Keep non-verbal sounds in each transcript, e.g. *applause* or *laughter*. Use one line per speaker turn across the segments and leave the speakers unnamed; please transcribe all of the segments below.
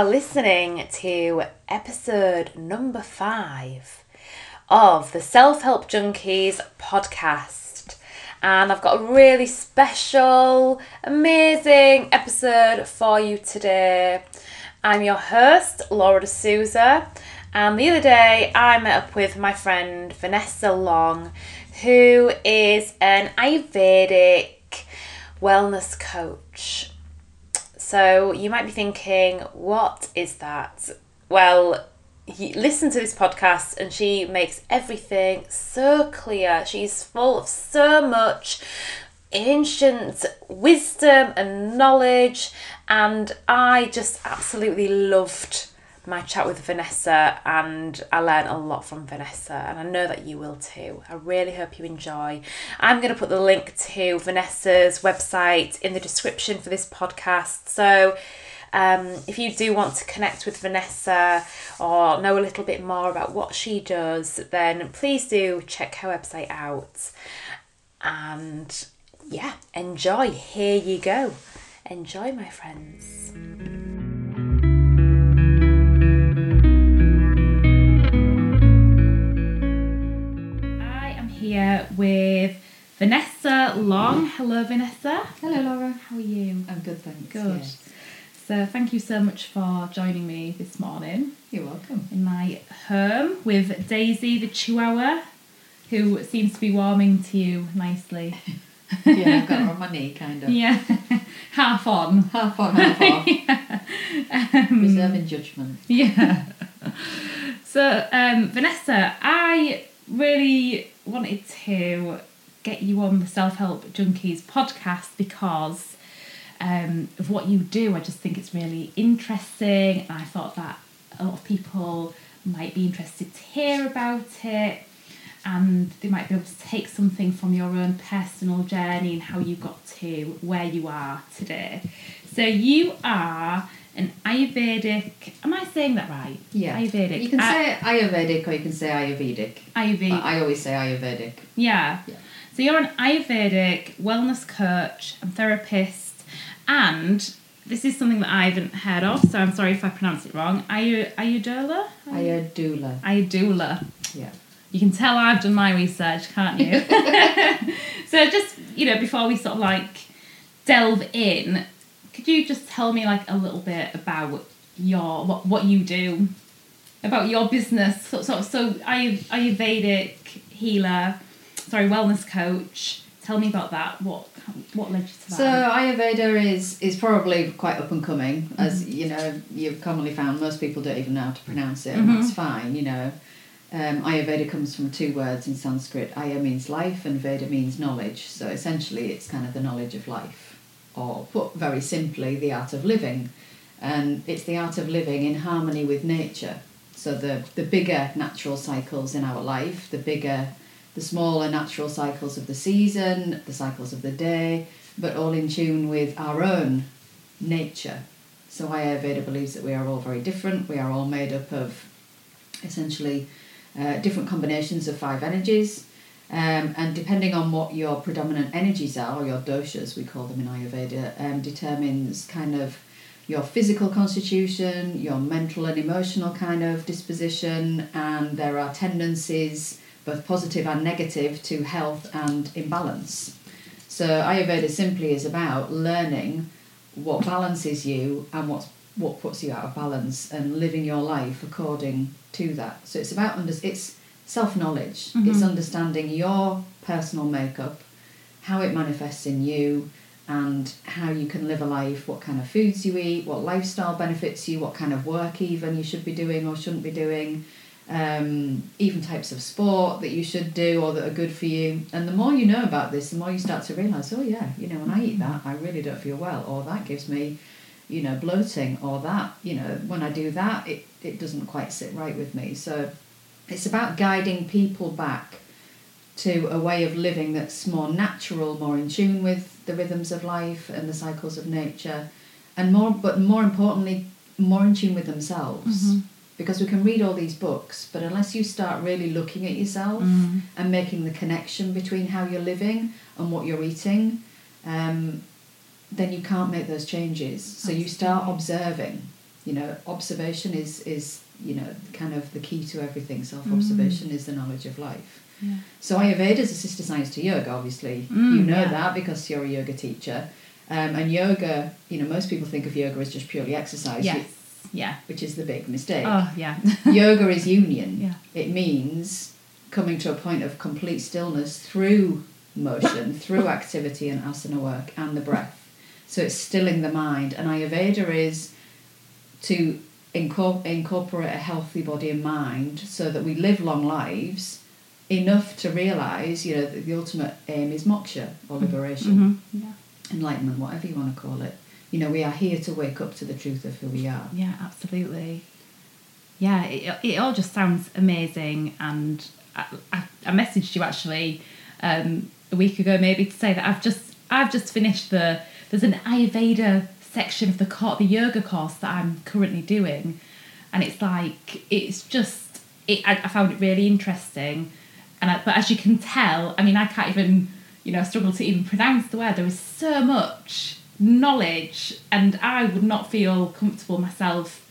are listening to episode number five of the Self Help Junkies podcast. And I've got a really special, amazing episode for you today. I'm your host, Laura D'Souza, and the other day I met up with my friend Vanessa Long, who is an Ayurvedic wellness coach. So you might be thinking, what is that? Well, listen to this podcast and she makes everything so clear. She's full of so much ancient wisdom and knowledge, and I just absolutely loved my chat with Vanessa and I learned a lot from Vanessa and I know that you will too. I really hope you enjoy. I'm going to put the link to Vanessa's website in the description for this podcast. So um, if you do want to connect with Vanessa or know a little bit more about what she does, then please do check her website out. And yeah, enjoy. Here you go. Enjoy, my friends. Here with Vanessa Long. Hello, Vanessa.
Hello, Laura.
How are you?
I'm good, thanks.
Good.
yes.
So, thank you so much for joining me this morning
You're welcome.
in my home with Daisy the Chihuahua, who seems to be warming to you nicely. *laughs*
yeah, I've got her on my knee, kind of. *laughs*
Yeah, half on.
Half on, half off. *laughs*
Um,
Reserving judgment.
Yeah. So, um, Vanessa, I really wanted to get you on the Self Help Junkies podcast because um, of what you do. I just think it's really interesting, I thought that a lot of people might be interested to hear about it. And they might be able to take something from your own personal journey and how you got to where you are today. So, you are an Ayurvedic. Am I saying that right?
Yeah.
Ayurvedic.
You can
A-
say Ayurvedic or you can say Ayurvedic.
Ayurvedic.
But I always say Ayurvedic.
Yeah.
Yeah.
So you're an Ayurvedic wellness coach and therapist, and this is something that I haven't heard of, so I'm sorry if I pronounce it wrong. Ayu Ayurdola?
Ayurdoula.
Ayurdola.
Yeah.
You can tell I've done my research, can't you? *laughs* *laughs* so just you know, before we sort of like delve in, could you just tell me like a little bit about your what what you do, about your business? So so, so Ayu- Ayurvedic healer, sorry, wellness coach. Tell me about that. What what led you to that?
So Ayurveda is is probably quite up and coming, as you know. You've commonly found most people don't even know how to pronounce it, and that's fine. You know, um, Ayurveda comes from two words in Sanskrit. Aya means life, and Veda means knowledge. So essentially, it's kind of the knowledge of life, or put very simply, the art of living. And it's the art of living in harmony with nature. So the the bigger natural cycles in our life, the bigger the smaller natural cycles of the season, the cycles of the day, but all in tune with our own nature. So Ayurveda believes that we are all very different. We are all made up of essentially uh, different combinations of five energies. Um, and depending on what your predominant energies are, or your doshas, we call them in Ayurveda, um, determines kind of your physical constitution, your mental and emotional kind of disposition, and there are tendencies, both positive and negative, to health and imbalance. So Ayurveda simply is about learning what balances you and what's what puts you out of balance and living your life according to that. So it's about under, it's self knowledge. It's understanding your personal makeup, how it manifests in you, and how you can live a life. What kind of foods you eat, what lifestyle benefits you, what kind of work even you should be doing or shouldn't be doing. Um, even types of sport that you should do or that are good for you. And the more you know about this, the more you start to realise, oh yeah, you know, when I eat that, I really don't feel well, or that gives me you know, bloating or that, you know, when I do that, it, it doesn't quite sit right with me. So it's about guiding people back to a way of living that's more natural, more in tune with the rhythms of life and the cycles of nature, and more, but more importantly, more in tune with themselves.
Mhm.
Because we can read all these books, but unless you start really looking at yourself
Mm.
and making the connection between how you're living and what you're eating, um, then you can't make those changes. So you start observing. you know, observation is is you know kind of the key to everything. Self observation is the knowledge of life.
Yeah.
So Ayurveda is a sister science to yoga. Obviously,
Mm,
you know
yeah.
that because you're a yoga teacher. Um, and yoga, you know, most people think of yoga as just purely exercise,
Yes. Yeah.
which is the big mistake.
Oh, yeah. *laughs*
yoga is union.
Yeah.
It means coming to a point of complete stillness through motion, through activity and asana work and the breath. So it's stilling the mind. And Ayurveda is to incor- incorporate a healthy body and mind so that we live long lives enough to realize, you know, that the ultimate aim is moksha or liberation
Mhm. Yeah.
enlightenment, whatever you want to call it. You know, we are here to wake up to the truth of who we are.
Yeah, absolutely. Yeah, it, it all just sounds amazing. And I, I, I messaged you actually um, a week ago, maybe, to say that I've just I've just finished the there's an Ayurveda section of the the yoga course that I'm currently doing, and it's like it's just it. I, I found it really interesting, and I, but as you can tell, I mean, I can't even you know struggle to even pronounce the word. There is so much knowledge, and I would not feel comfortable myself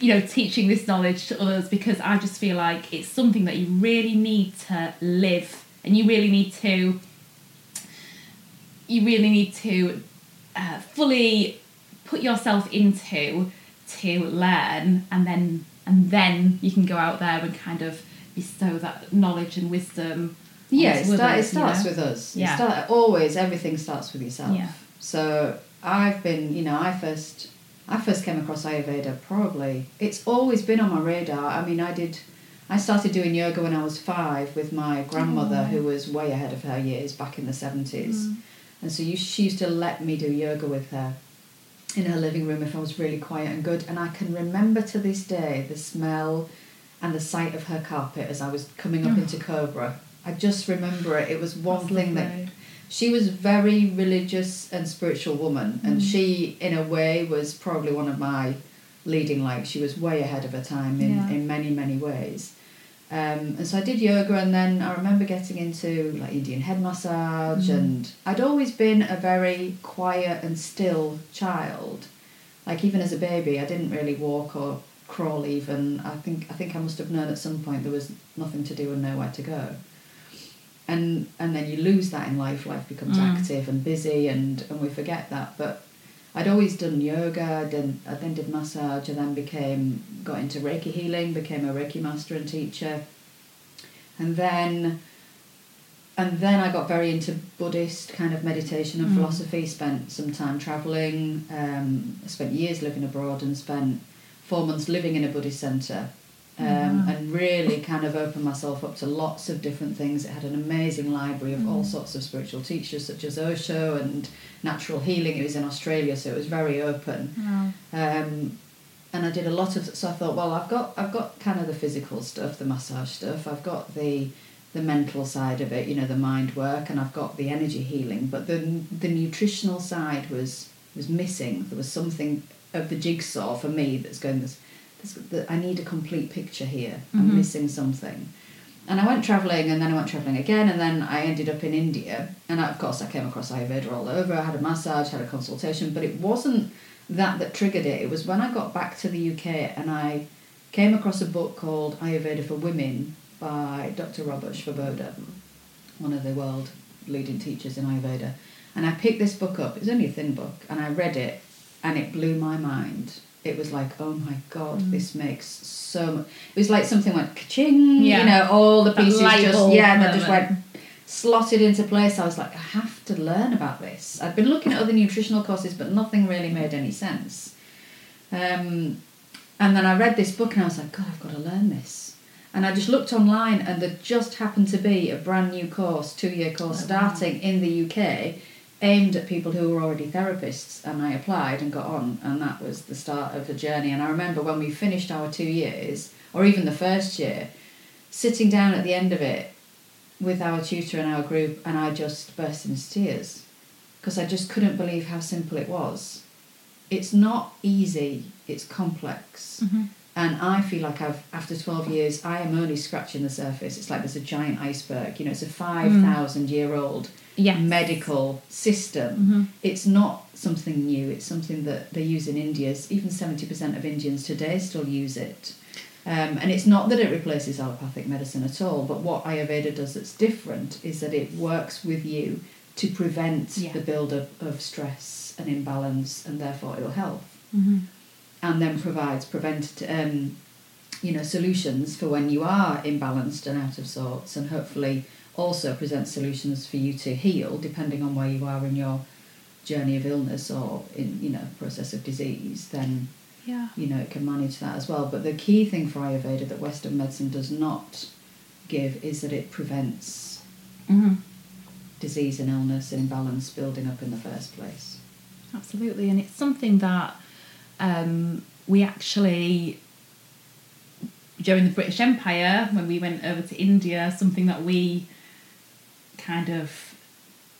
you know teaching this knowledge to others because I just feel like it's something that you really need to live and you really need to you really need to uh, fully put yourself into to learn and then and then you can go out there and kind of bestow that knowledge and wisdom
Yeah, it, start, it
others, you
starts
know?
with us.
Yeah.
start, always, everything starts with yourself.
Yeah.
So I've been, you know, I first, I first came across Ayurveda probably. It's always been on my radar. I mean, I did, I started doing yoga when I was five with my grandmother,
Oh.
who was way ahead of her years back in the seventies,
Mm.
And so she used to let me do yoga with her in her living room if I was really quiet and good. And I can remember to this day the smell and the sight of her carpet as I was coming up
Oh.
into Cobra. I just remember it. It was one
That's
thing that she was very religious and spiritual woman, and
Mm.
she, in a way, was probably one of my leading lights. She was way ahead of her time in,
Yeah.
in many many ways. Um, and so I did yoga, and then I remember getting into like Indian head massage,
Mm.
and I'd always been a very quiet and still child. Like even as a baby, I didn't really walk or crawl. Even I think I think I must have known at some point there was nothing to do and nowhere to go. And and then you lose that in life. Life becomes
Mm.
active and busy, and and we forget that. But I'd always done yoga. I then I then did massage. I then became got into Reiki healing. Became a Reiki master and teacher. And then and then I got very into Buddhist kind of meditation and
Mm.
philosophy. Spent some time traveling. Um, spent years living abroad and spent four months living in a Buddhist center. Um. And really kind of opened myself up to lots of different things. It had an amazing library of all
Mm.
sorts of spiritual teachers, such as Osho and natural healing. It was in Australia, so it was very open. Um, and I did a lot of so I thought, well, I've got I've got kind of the physical stuff, the massage stuff. I've got the the mental side of it, you know, the mind work, and I've got the energy healing. But the the nutritional side was was missing. There was something of the jigsaw for me that's going. This, I need a complete picture here. I'm
Mhm.
missing something. And I went travelling, and then I went travelling again, and then I ended up in India. And I, of course, I came across Ayurveda all over. I had a massage, had a consultation, but it wasn't that that triggered it. It was when I got back to the UK and I came across a book called Ayurveda for Women by Dr. Robert Svoboda, one of the world leading teachers in Ayurveda. And I picked this book up. It was only a thin book, and I read it, and it blew my mind. It was like, oh my god,
Mm.
this makes so much. It was like something went ka-ching.
Yeah.
You know, all the pieces just yeah, and they just went slotted into place. I was like, I have to learn about this. I'd been looking at other nutritional courses, but nothing really made any sense. Um, and then I read this book and I was like, God, I've got to learn this. And I just looked online and there just happened to be a brand new course, two year course,
Oh, wow.
starting in the UK aimed at people who were already therapists. And I applied and got on, and that was the start of the journey. And I remember when we finished our two years, or even the first year, sitting down at the end of it with our tutor and our group, and I just burst into tears because I just couldn't believe how simple it was. It's not easy, it's complex.
Mhm.
And I feel like I've after twelve years, I am only scratching the surface. It's like there's a giant iceberg. You know, it's a five thousand year old
Yes.
medical system.
Mhm.
It's not something new. It's something that they use in India. Even seventy percent of Indians today still use it. Um, and it's not that it replaces allopathic medicine at all, but what Ayurveda does that's different is that it works with you to prevent
Yeah.
the build-up of stress and imbalance and therefore ill health,
Mhm.
and then provides prevent um, you know solutions for when you are imbalanced and out of sorts, and hopefully also presents solutions for you to heal depending on where you are in your journey of illness or in you know process of disease. Then
Yeah.
you know, it can manage that as well. But the key thing for Ayurveda that Western medicine does not give is that it prevents
Mhm.
disease and illness and imbalance building up in the first place.
Absolutely, and it's something that um, we actually during the British Empire when we went over to India, something that we kind of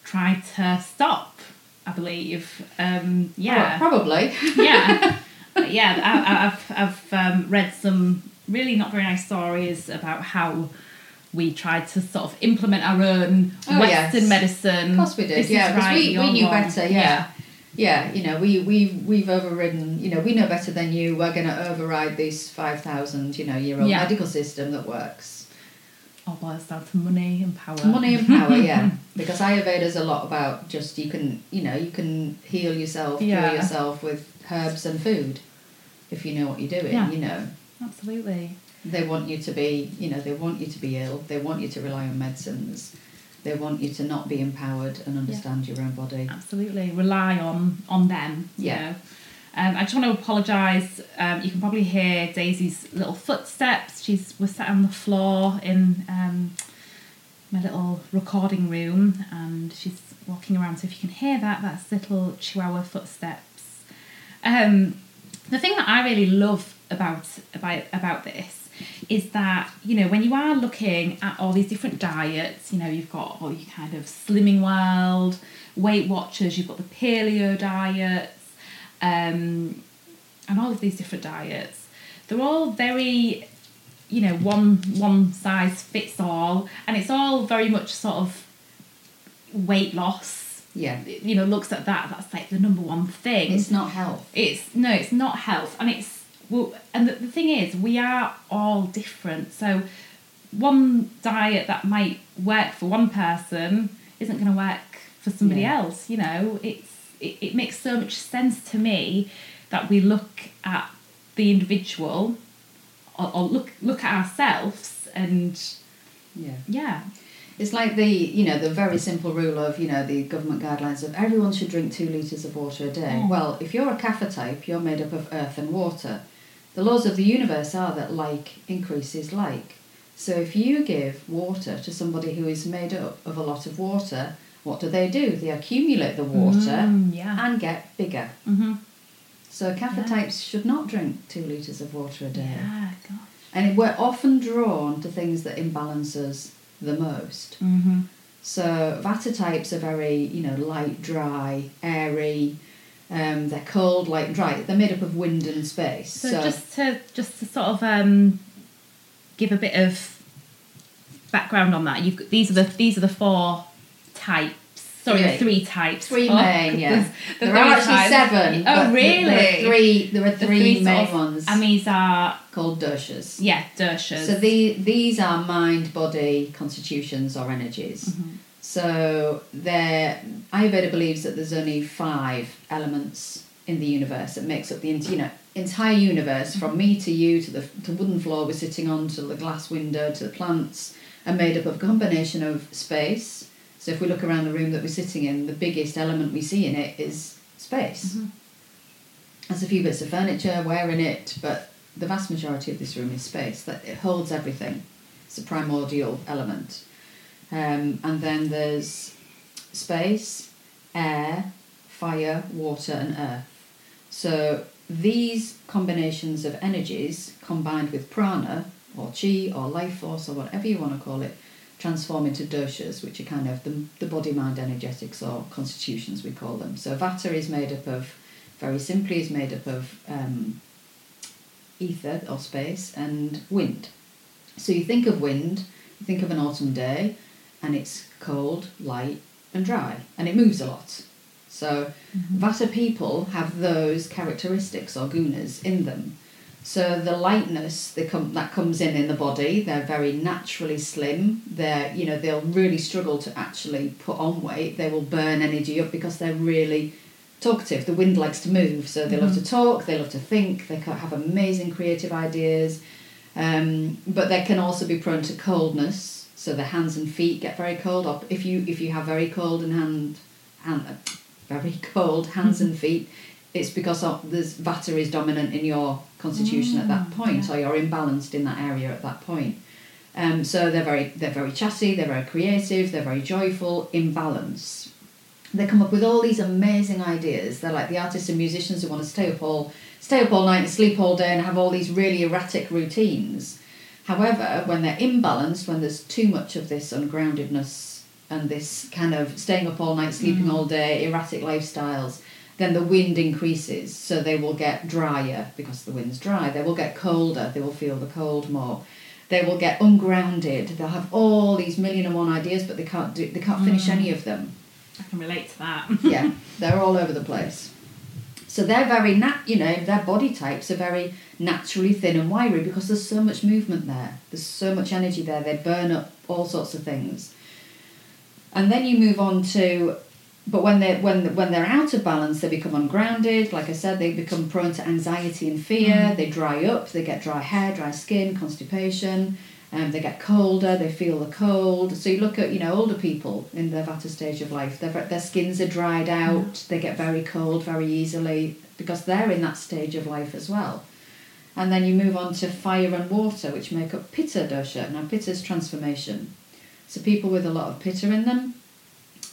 tried to stop. I believe, um, yeah,
Prob- Probably. *laughs*
yeah, *laughs* yeah. I, I- I've I've um, read some really not very nice stories about how we tried to sort of implement our own
Oh,
Western
yes.
medicine.
Of course we did,
This
yeah, because
right,
we, we knew
wrong.
better, yeah. Yeah, you know, we, we, we've overridden, you know, we know better than you. We're going to override this 5,000, you know, year old
Yeah.
medical system that works.
All boils down to money and power.
Money and power, *laughs* yeah. Because Ayurveda is a lot about just you can, you know, you can heal yourself,
Yeah.
cure yourself with herbs and food if you know what you're doing,
Yeah.
you know.
Absolutely.
They want you to be, you know, they want you to be ill. They want you to rely on medicines. They want you to not be empowered and understand your own body.
Absolutely. Rely on on them. you
Yeah.
know. Um, I just want to apologise. Um, you can probably hear Daisy's little footsteps. She's was sat on the floor in um, my little recording room, and she's walking around. So if you can hear that, that's little Chihuahua footsteps. Um, the thing that I really love about about about this is that you know when you are looking at all these different diets, you know you've got all your kind of slimming world, Weight Watchers, you've got the paleo diets, um, and all of these different diets. They're all very, you know, one one size fits all, and it's all very much sort of weight loss.
Yeah.
You know, looks at that. That's like the number one thing.
It's not health.
It's no, it's not health, and it's well, and the, the thing is, we are all different. So, one diet that might work for one person isn't going to work for somebody
Yeah.
else. You know, it's it, it makes so much sense to me that we look at the individual or, or look look at ourselves and
Yeah.
yeah
It's like the, you know, the very simple rule of, you know, the government guidelines of everyone should drink two litres of water a day.
Mm.
Well, if you're a kapha type, you're made up of earth and water. The laws of the universe are that like increases like. So if you give water to somebody who is made up of a lot of water, what do they do? They accumulate the water
Mm, yeah
and get bigger.
mm-hmm.
So kapha
Yeah.
types should not drink two litres of water a day.
yeah gosh.
And we're often drawn to things that imbalance us the most.
mm-hmm.
So Vata types are very, you know, light, dry, airy. Um, they're cold, light, and dry. They're made up of wind and space.
So,
So,
just to just to sort of um, give a bit of background on that, you've got, these are the these are the four types. Sorry,
Three.
the three types.
three
Oh,
main, yeah.
the
there are actually
types.
seven.
Oh, really?
There are three. There are
The
three, main ones
And these are
called doshas.
yeah, doshas.
So the, these are mind, body, constitutions, or energies.
Mhm.
So there, Ayurveda believes that there's only five elements in the universe that makes up the you know entire universe from me to you to the to wooden floor we're sitting on to the glass window to the plants are made up of a combination of space. So if we look around the room that we're sitting in, the biggest element we see in it is space.
Mhm.
There's a few bits of furniture, wear in it, but the vast majority of this room is space. That it holds everything. It's a primordial element. Um, and then there's space, air, fire, water, and earth. So these combinations of energies combined with prana or chi or life force or whatever you want to call it transform into doshas, which are kind of the, the body mind energetics or constitutions, we call them. So vata is made up of, very simply, is made up of um, ether or space, and wind. So you think of wind, you think of an autumn day, and it's cold, light, and dry, and it moves a lot. So Vata people have those characteristics or gunas in them. So the lightness they come, that comes in in the body, they're very naturally slim. They're you know they'll really struggle to actually put on weight. They will burn energy up because they're really talkative. The wind likes to move, so they love to talk. They love to think. They have amazing creative ideas, um, but they can also be prone to coldness. So the hands and feet get very cold. Or if you if you have very cold and hand hand very *laughs* cold hands and feet, it's because of, there's vata is dominant in your constitution at that point, or you're imbalanced in that area at that point. Um, so they're very they're very chatty, they're very creative, they're very joyful. In balance, they come up with all these amazing ideas. They're like the artists and musicians who want to stay up all stay up all night and sleep all day and have all these really erratic routines. However, when they're imbalanced, when there's too much of this ungroundedness and this kind of staying up all night, sleeping all day, erratic lifestyles, then the wind increases. So they will get drier because the wind's dry. They will get colder. They will feel the cold more. They will get ungrounded. They'll have all these million and one ideas, but they can't do. They can't finish hmm. any of them.
I can relate to that.
Yeah, *laughs* they're all over the place. So they're very nat. You know, their body types are very naturally thin and wiry because there's so much movement there. There's so much energy there. They burn up all sorts of things. And then you move on to, but when they when when they're out of balance, they become ungrounded. Like I said, they become prone to anxiety and fear. They dry up. They get dry hair, dry skin, constipation. Um, they get colder. They feel the cold. So you look at you know older people in their vata stage of life. Their their skins are dried out. They get very cold very easily because they're in that stage of life as well. And then you move on to fire and water, which make up pitta dosha. Now pitta is transformation. So people with a lot of pitta in them,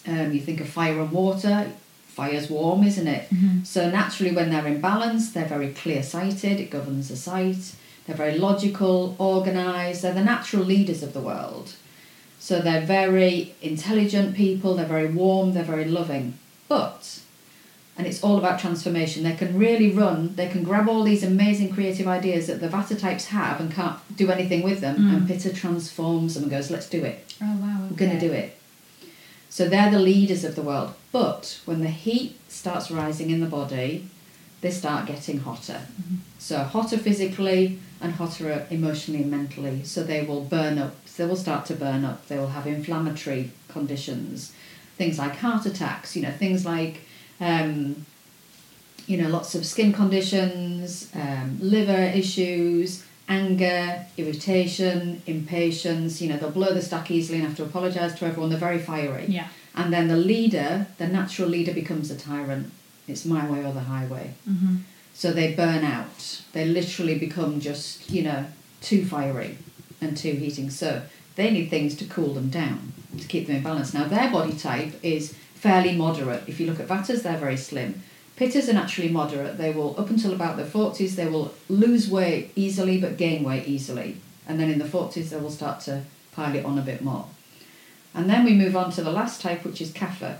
um, you think of fire and water. Fire's warm, isn't it? So naturally, when they're in balance, they're very clear-sighted. It governs the sight. They're very logical, organised. They're the natural leaders of the world. So they're very intelligent people. They're very warm. They're very loving. But and it's all about transformation. They can really run, they can grab all these amazing creative ideas that the Vata types have and can't do anything with them, and Pitta transforms them and goes, let's do it.
Oh wow.
We're going to do it. So they're the leaders of the world. But when the heat starts rising in the body, they start getting hotter. So hotter physically and hotter emotionally and mentally. So they will burn up. They will start to burn up. They will have inflammatory conditions, things like heart attacks. You know, things like um, you know, lots of skin conditions, um, liver issues, anger, irritation, impatience. You know, they'll blow the stack easily and have to apologise to everyone. They're very fiery.
Yeah.
And then the leader, the natural leader, becomes a tyrant. It's my way or the highway.
Mm-hmm.
So they burn out. They literally become just, you know, too fiery and too heating. So they need things to cool them down to keep them in balance. Now their body type is fairly moderate. If you look at Vatas, they're very slim. Pittas are naturally moderate. They will, up until about their 40s, they will lose weight easily but gain weight easily. And then in the 40s, they will start to pile it on a bit more. And then we move on to the last type, which is Kapha.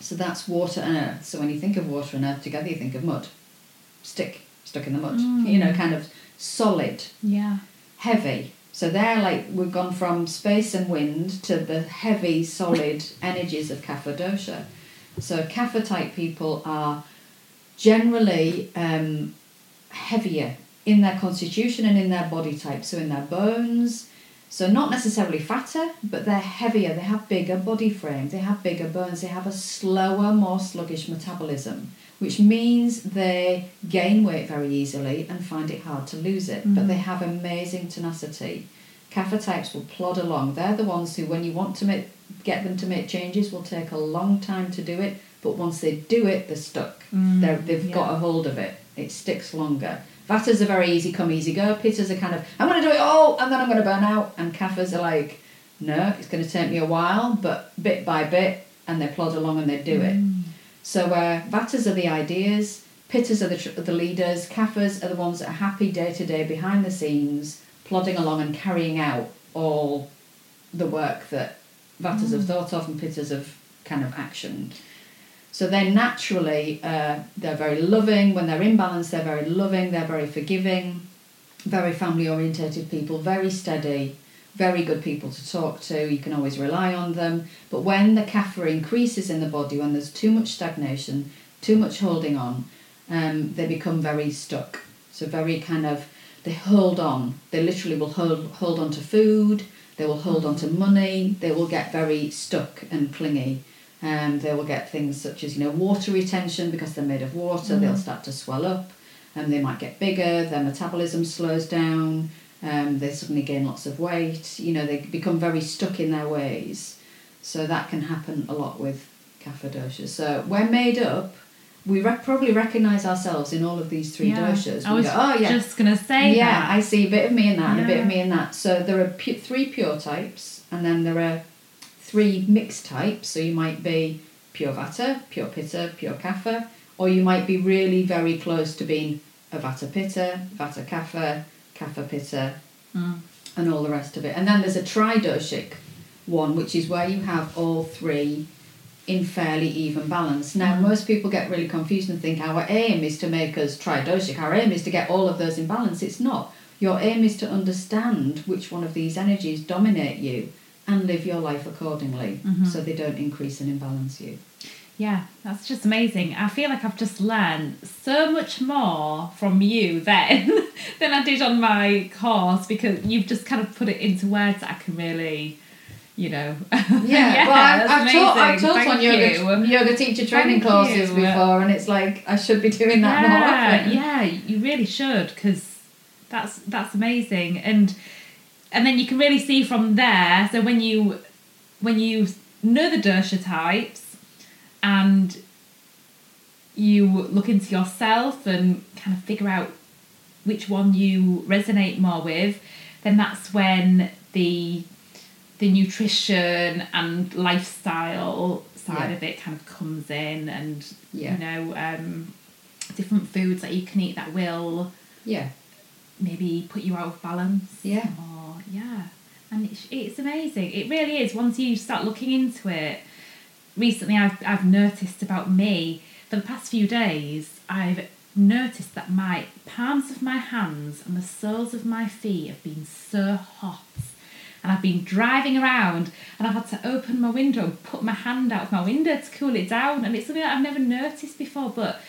So that's water and earth. So when you think of water and earth together, you think of mud. Stick, stuck in the mud. Mm. You know, kind of solid,
Yeah.
heavy. So they're like we've gone from space and wind to the heavy, solid *laughs* energies of Kapha dosha. So Kapha type people are generally um, heavier in their constitution and in their body type. So in their bones. So not necessarily fatter, but they're heavier. They have bigger body frame. They have bigger bones. They have a slower, more sluggish metabolism, which means they gain weight very easily and find it hard to lose it. But they have amazing tenacity. Kapha types will plod along. They're the ones who, when you want to make, get them to make changes, will take a long time to do it. But once they do it, they're stuck. Mm, they're, they've got a hold of it. It sticks longer. Vatas are very easy come, easy go. Pittas are kind of, I'm going to do it all and then I'm going to burn out. And Kaphas are like, no, it's going to take me a while, but bit by bit, and they plod along and they do it. Mm. So uh, Vatas are the ideas, Pittas are the, tr- the leaders, Kaphas are the ones that are happy day to day behind the scenes, plodding along and carrying out all the work that Vatas have mm. thought of and Pittas have kind of actioned. So they're naturally, uh, they're very loving. When they're in balance, they're very loving, they're very forgiving. very family orientated people, very steady, very good people to talk to. You can always rely on them. But when the kapha increases in the body, when there's too much stagnation, too much holding on, um, they become very stuck. So very kind of they hold on. They literally will hold hold on to food. They will hold on to money. They will get very stuck and clingy. Um, they will get things such as you know water retention because they're made of water. They'll start to swell up, and they might get bigger. Their metabolism slows down. Um, they suddenly gain lots of weight. You know they become very stuck in their ways. So that can happen a lot with kapha doshas. So we're made up. We rec- probably recognise ourselves in all of these three
Yeah.
doshas.
I
We
was
go, oh yeah,
just gonna say
yeah,
that.
I see a bit of me in that and a bit of me in that. So there are pu- three pure types, and then there are three mixed types. So you might be pure vata, pure pitta, pure kapha, or you might be really very close to being a vata pitta, vata kapha, kapha pitta,
Mm.
and all the rest of it. And then there's a tridoshic one, which is where you have all three in fairly even balance. Now, most people get really confused and think our aim is to make us tridoshic, our aim is to get all of those in balance. It's not. Your aim is to understand which one of these energies dominate you and live your life accordingly
Mhm.
so they don't increase and imbalance you.
Yeah, that's just amazing. I feel like I've just learned so much more from you then *laughs* than I did on my course because you've just kind of put it into words that I can really, you know. *laughs*
Yeah, well, I've, taught, I've taught on
Thank
yoga,
you.
yoga teacher training
Thank
courses
you.
before, and it's like I should be doing that more
yeah,
often.
yeah, you really should because that's that's amazing, and and then you can really see from there. So when you when you know the dosha types, and you look into yourself and kind of figure out which one you resonate more with, then that's when the the nutrition and lifestyle side
Yeah.
of it kind of comes in and
Yeah.
you know um, different foods that you can eat that will
Yeah,
maybe put you out of balance
Yeah.
or yeah. And it's, it's amazing. It really is. Once you start looking into it recently I've, I've noticed about me for the past few days I've noticed that my palms of my hands and the soles of my feet have been so hot. And I've been driving around and I've had to open my window and put my hand out of my window to cool it down. And it's something that I've never noticed before but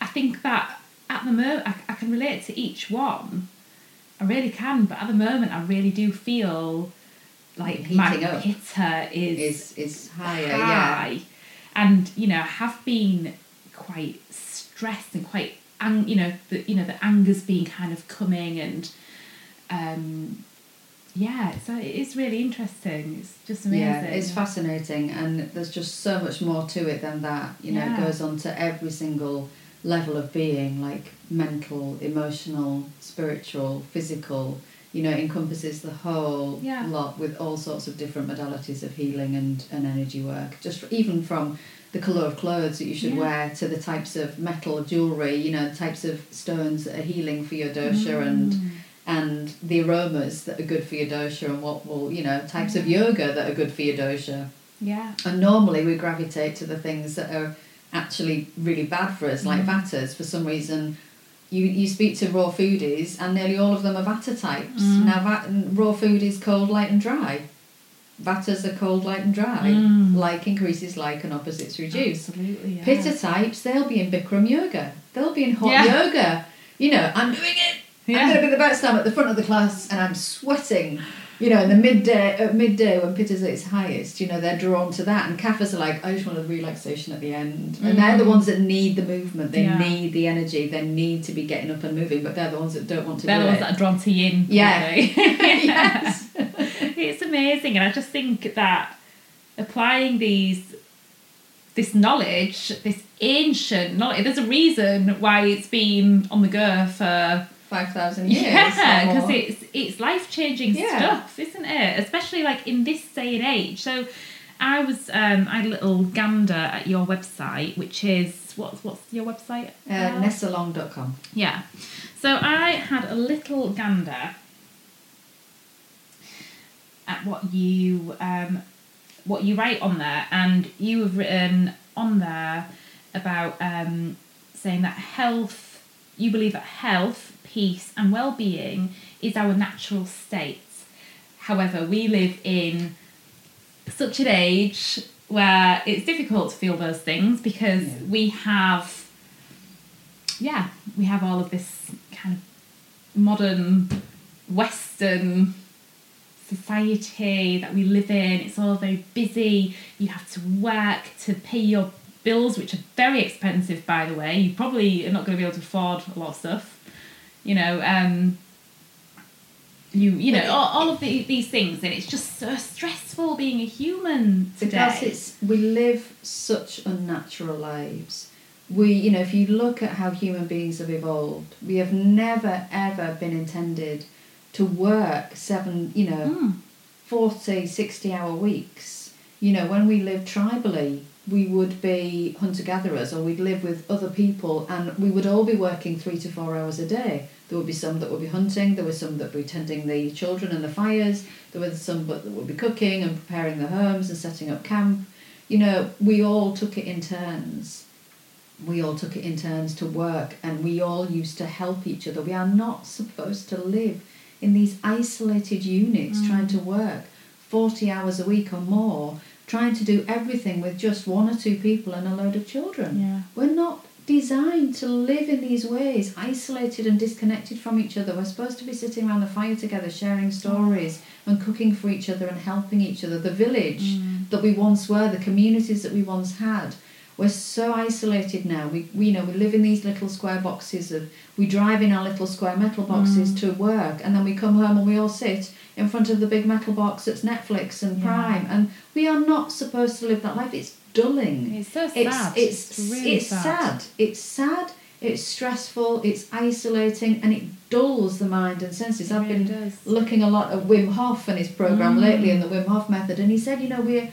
I think that at the moment I, I can relate to each one I really can but at the moment I really do feel like my
Heating up.
pitta is
is is higher. Yeah.
And you know, I have been quite stressed and quite, ang- you know, the you know the anger's been kind of coming and, um, yeah. So it is really interesting. It's just amazing.
yeah, it's fascinating, and there's just so much more to it than that. You know,
Yeah.
it goes on to every single level of being, like mental, emotional, spiritual, physical. You know, encompasses the whole
Yeah.
lot with all sorts of different modalities of healing and, and energy work. Just even from the colour of clothes that you should
Yeah.
wear to the types of metal jewellery, you know, types of stones that are healing for your dosha and
Mm.
and the aromas that are good for your dosha and what will you know types of yoga that are good for your dosha
Yeah.
and normally we gravitate to the things that are actually really bad for us like
Mm.
vatas for some reason you, you speak to raw foodies and nearly all of them are vata types
Mm.
now va- raw food is cold light and dry vatas are cold light and dry
Mm.
like increases like and opposites reduce
Absolutely. Yeah.
Pitta types, they'll be in Bikram yoga. They'll be in hot
Yeah.
yoga. You know, I'm doing it.
Yeah.
I'm going to be the best. I'm at the front of the class and I'm sweating. You know, in the midday, at midday when Pitta's at its highest, you know, they're drawn to that. And Kaphas are like, I just want a relaxation at the end. And they're the
Mm.
ones that need the movement. They
Yeah.
need the energy. They need to be getting up and moving. But they're the ones that don't want to
They're the ones
it.
that are drawn to yin.
Yeah. *laughs* *laughs* yes.
it's amazing and i just think that applying these this knowledge this ancient knowledge there's a reason why it's been on the go for
5,000 years.
yeah because it's it's life-changing
Yeah.
stuff isn't it especially like in this day and age so i was um i had a little gander at your website which is what's what's your website
Uh? Nessalong.com.
Yeah. So I had a little gander at what you um, what you write on there, and you have written on there about um, saying that health. You believe that health, peace and well-being is our natural state. However, we live in such an age where it's difficult to feel those things because
Yeah.
we have yeah, we have all of this kind of modern western society that we live in. It's all very busy. You have to work to pay your bills, which are very expensive, by the way. You probably are not going to be able to afford a lot of stuff. You know, um, you you know all, all of the, these things, and it's just so stressful being a human today.
Because it's we live such unnatural lives. We, you know, if you look at how human beings have evolved, we have never ever been intended to work seven, you know,
Mm.
40, 60 hour weeks. You know, when we lived tribally, we would be hunter gatherers or we'd live with other people and we would all be working three to four hours a day. There would be some that would be hunting, there were some that would be tending the children and the fires, there were some but that would be cooking and preparing the homes and setting up camp. You know, we all took it in turns. We all took it in turns to work and we all used to help each other. We are not supposed to live in these isolated units mm. trying to work 40 hours a week or more, trying to do everything with just one or two people and a load of children.
Yeah.
We're not designed to live in these ways, isolated and disconnected from each other. We're supposed to be sitting around the fire together, sharing stories mm. and cooking for each other and helping each other. The village mm. that we once were, the communities that we once had. We're so isolated now. We, we you know we live in these little square boxes of we drive in our little square metal boxes to work and then we come home and we all sit in front of the big metal box that's Netflix and
Yeah.
Prime and we are not supposed to live that life. It's dulling.
It's so
It's
sad.
it's
really
it's sad. It's sad. It's stressful. It's isolating, and it dulls the mind and senses.
It
I've
really
been
does.
looking a lot at Wim Hof and his program
Mm.
lately, and the Wim Hof method, and he said, you know, we're,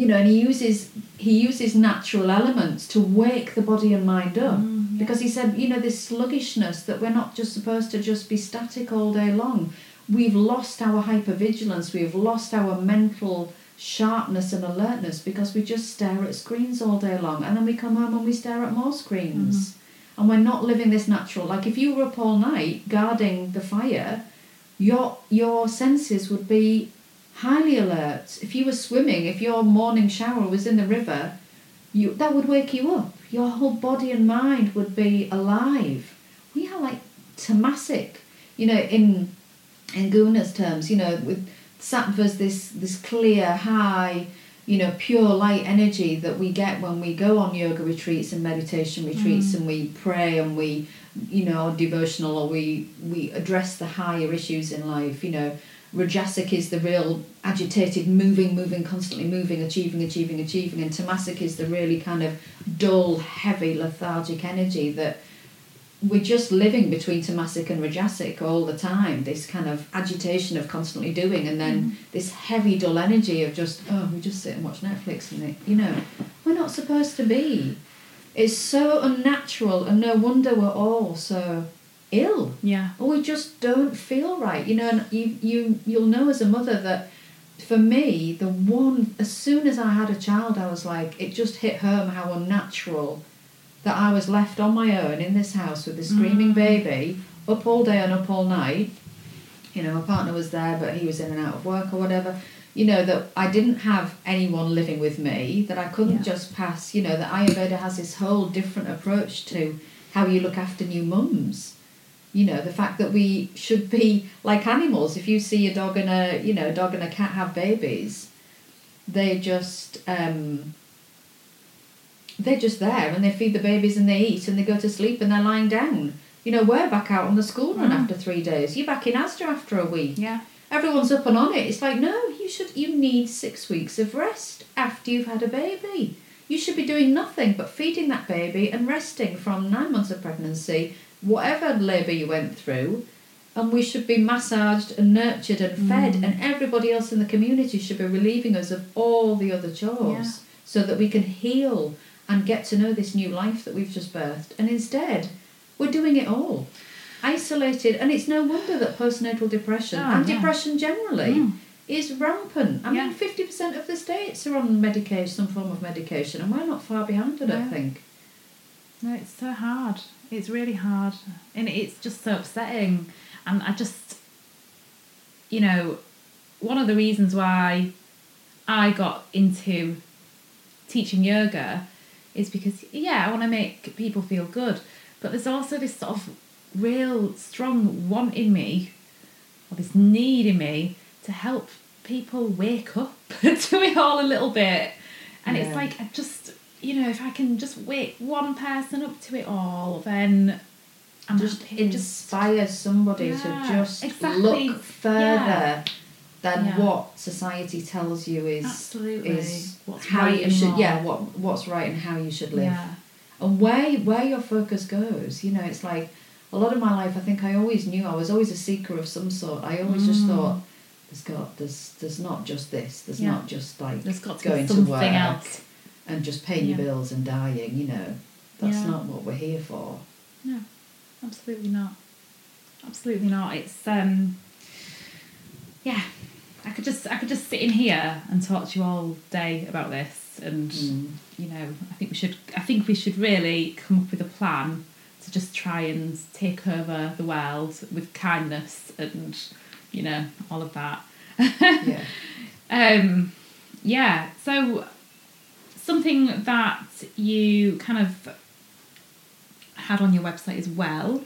you know, and he uses he uses natural elements to wake the body and mind up.
Mm, yeah.
Because he said, you know, this sluggishness that we're not just supposed to just be static all day long. We've lost our hypervigilance. We've lost our mental sharpness and alertness because we just stare at screens all day long, and then we come home and we stare at more screens. And we're not living this natural. Like if you were up all night guarding the fire, your your senses would be highly alert. If you were swimming, if your morning shower was in the river, you that would wake you up. Your whole body and mind would be alive. We are like tamasic, you know, in in Guna's terms, you know, with sattva's this this clear, high, you know, pure light energy that we get when we go on yoga retreats and meditation retreats mm. and we pray and we, you know, are devotional or we we address the higher issues in life, you know. Rajasic is the real agitated, moving, moving, constantly moving, achieving, achieving, achieving, and Tamasic is the really kind of dull, heavy, lethargic energy that we're just living between Tamasic and Rajasic all the time. This kind of agitation of constantly doing, and then mm-hmm. this heavy, dull energy of just oh, we just sit and watch Netflix, and it, you know, we're not supposed to be. It's so unnatural, and no wonder we're all so ill.
Yeah.
or we just don't feel right you know and you you you'll know as a mother that for me the one as soon as i had a child i was like it just hit home how unnatural that i was left on my own in this house with this screaming mm. baby up all day and up all night. You know my partner was there but he was in and out of work or whatever. You know that i didn't have anyone living with me that i couldn't
Yeah.
just pass you know that ayurveda has this whole different approach to how you look after new mums you know the fact that we should be like animals. If you see a dog and a you know a dog and a cat have babies they just um they're just there and they feed the babies and they eat and they go to sleep and they're lying down. You know we're back out on the school run
Mm.
after three days. You're back in Asda after a week.
Yeah.
everyone's up and on it. It's like no you should you need six weeks of rest after you've had a baby. You should be doing nothing but feeding that baby and resting from nine months of pregnancy whatever labour you went through and we should be massaged and nurtured and fed
Mm.
and everybody else in the community should be relieving us of all the other chores
Yeah.
so that we can heal and get to know this new life that we've just birthed and instead we're doing it all isolated and it's no wonder that postnatal depression
Oh,
and
yeah.
depression generally
Mm.
is rampant. I
Yeah.
mean, fifty percent of the states are on medication, some form of medication, and we're not far behind. It I don't
No.
think.
No, it's so hard. It's really hard, and it's just so upsetting. And I just, you know, one of the reasons why I got into teaching yoga is because yeah, I want to make people feel good, but there's also this sort of real strong want in me, or this need in me to help people wake up *laughs* to it all a little bit. And it's like I just you know, if I can just wake one person up to it all, then I'm
just
happy.
inspire somebody
Yeah,
to just
exactly.
look further
Yeah.
than
Yeah.
what society tells you is
Absolutely.
is
What's
how
right
you
and
should
wrong.
yeah what what's right and how you should live and where where your focus goes you know it's like a lot of my life i think i always knew i was always a seeker of some sort i always just
Mm.
thought there's got there's there's not just this there's not just like
There's got to
going
be
to
something
work
else.
And just paying your bills and dying you know that's
Yeah.
not what we're here for
No, absolutely not. Absolutely not. It's um yeah. I could just I could just sit in here and talk to you all day about this and
Mm.
you know, I think we should I think we should really come up with a plan to just try and take over the world with kindness and you know, all of that. *laughs*
yeah
Um, yeah, so something that you kind of had on your website as well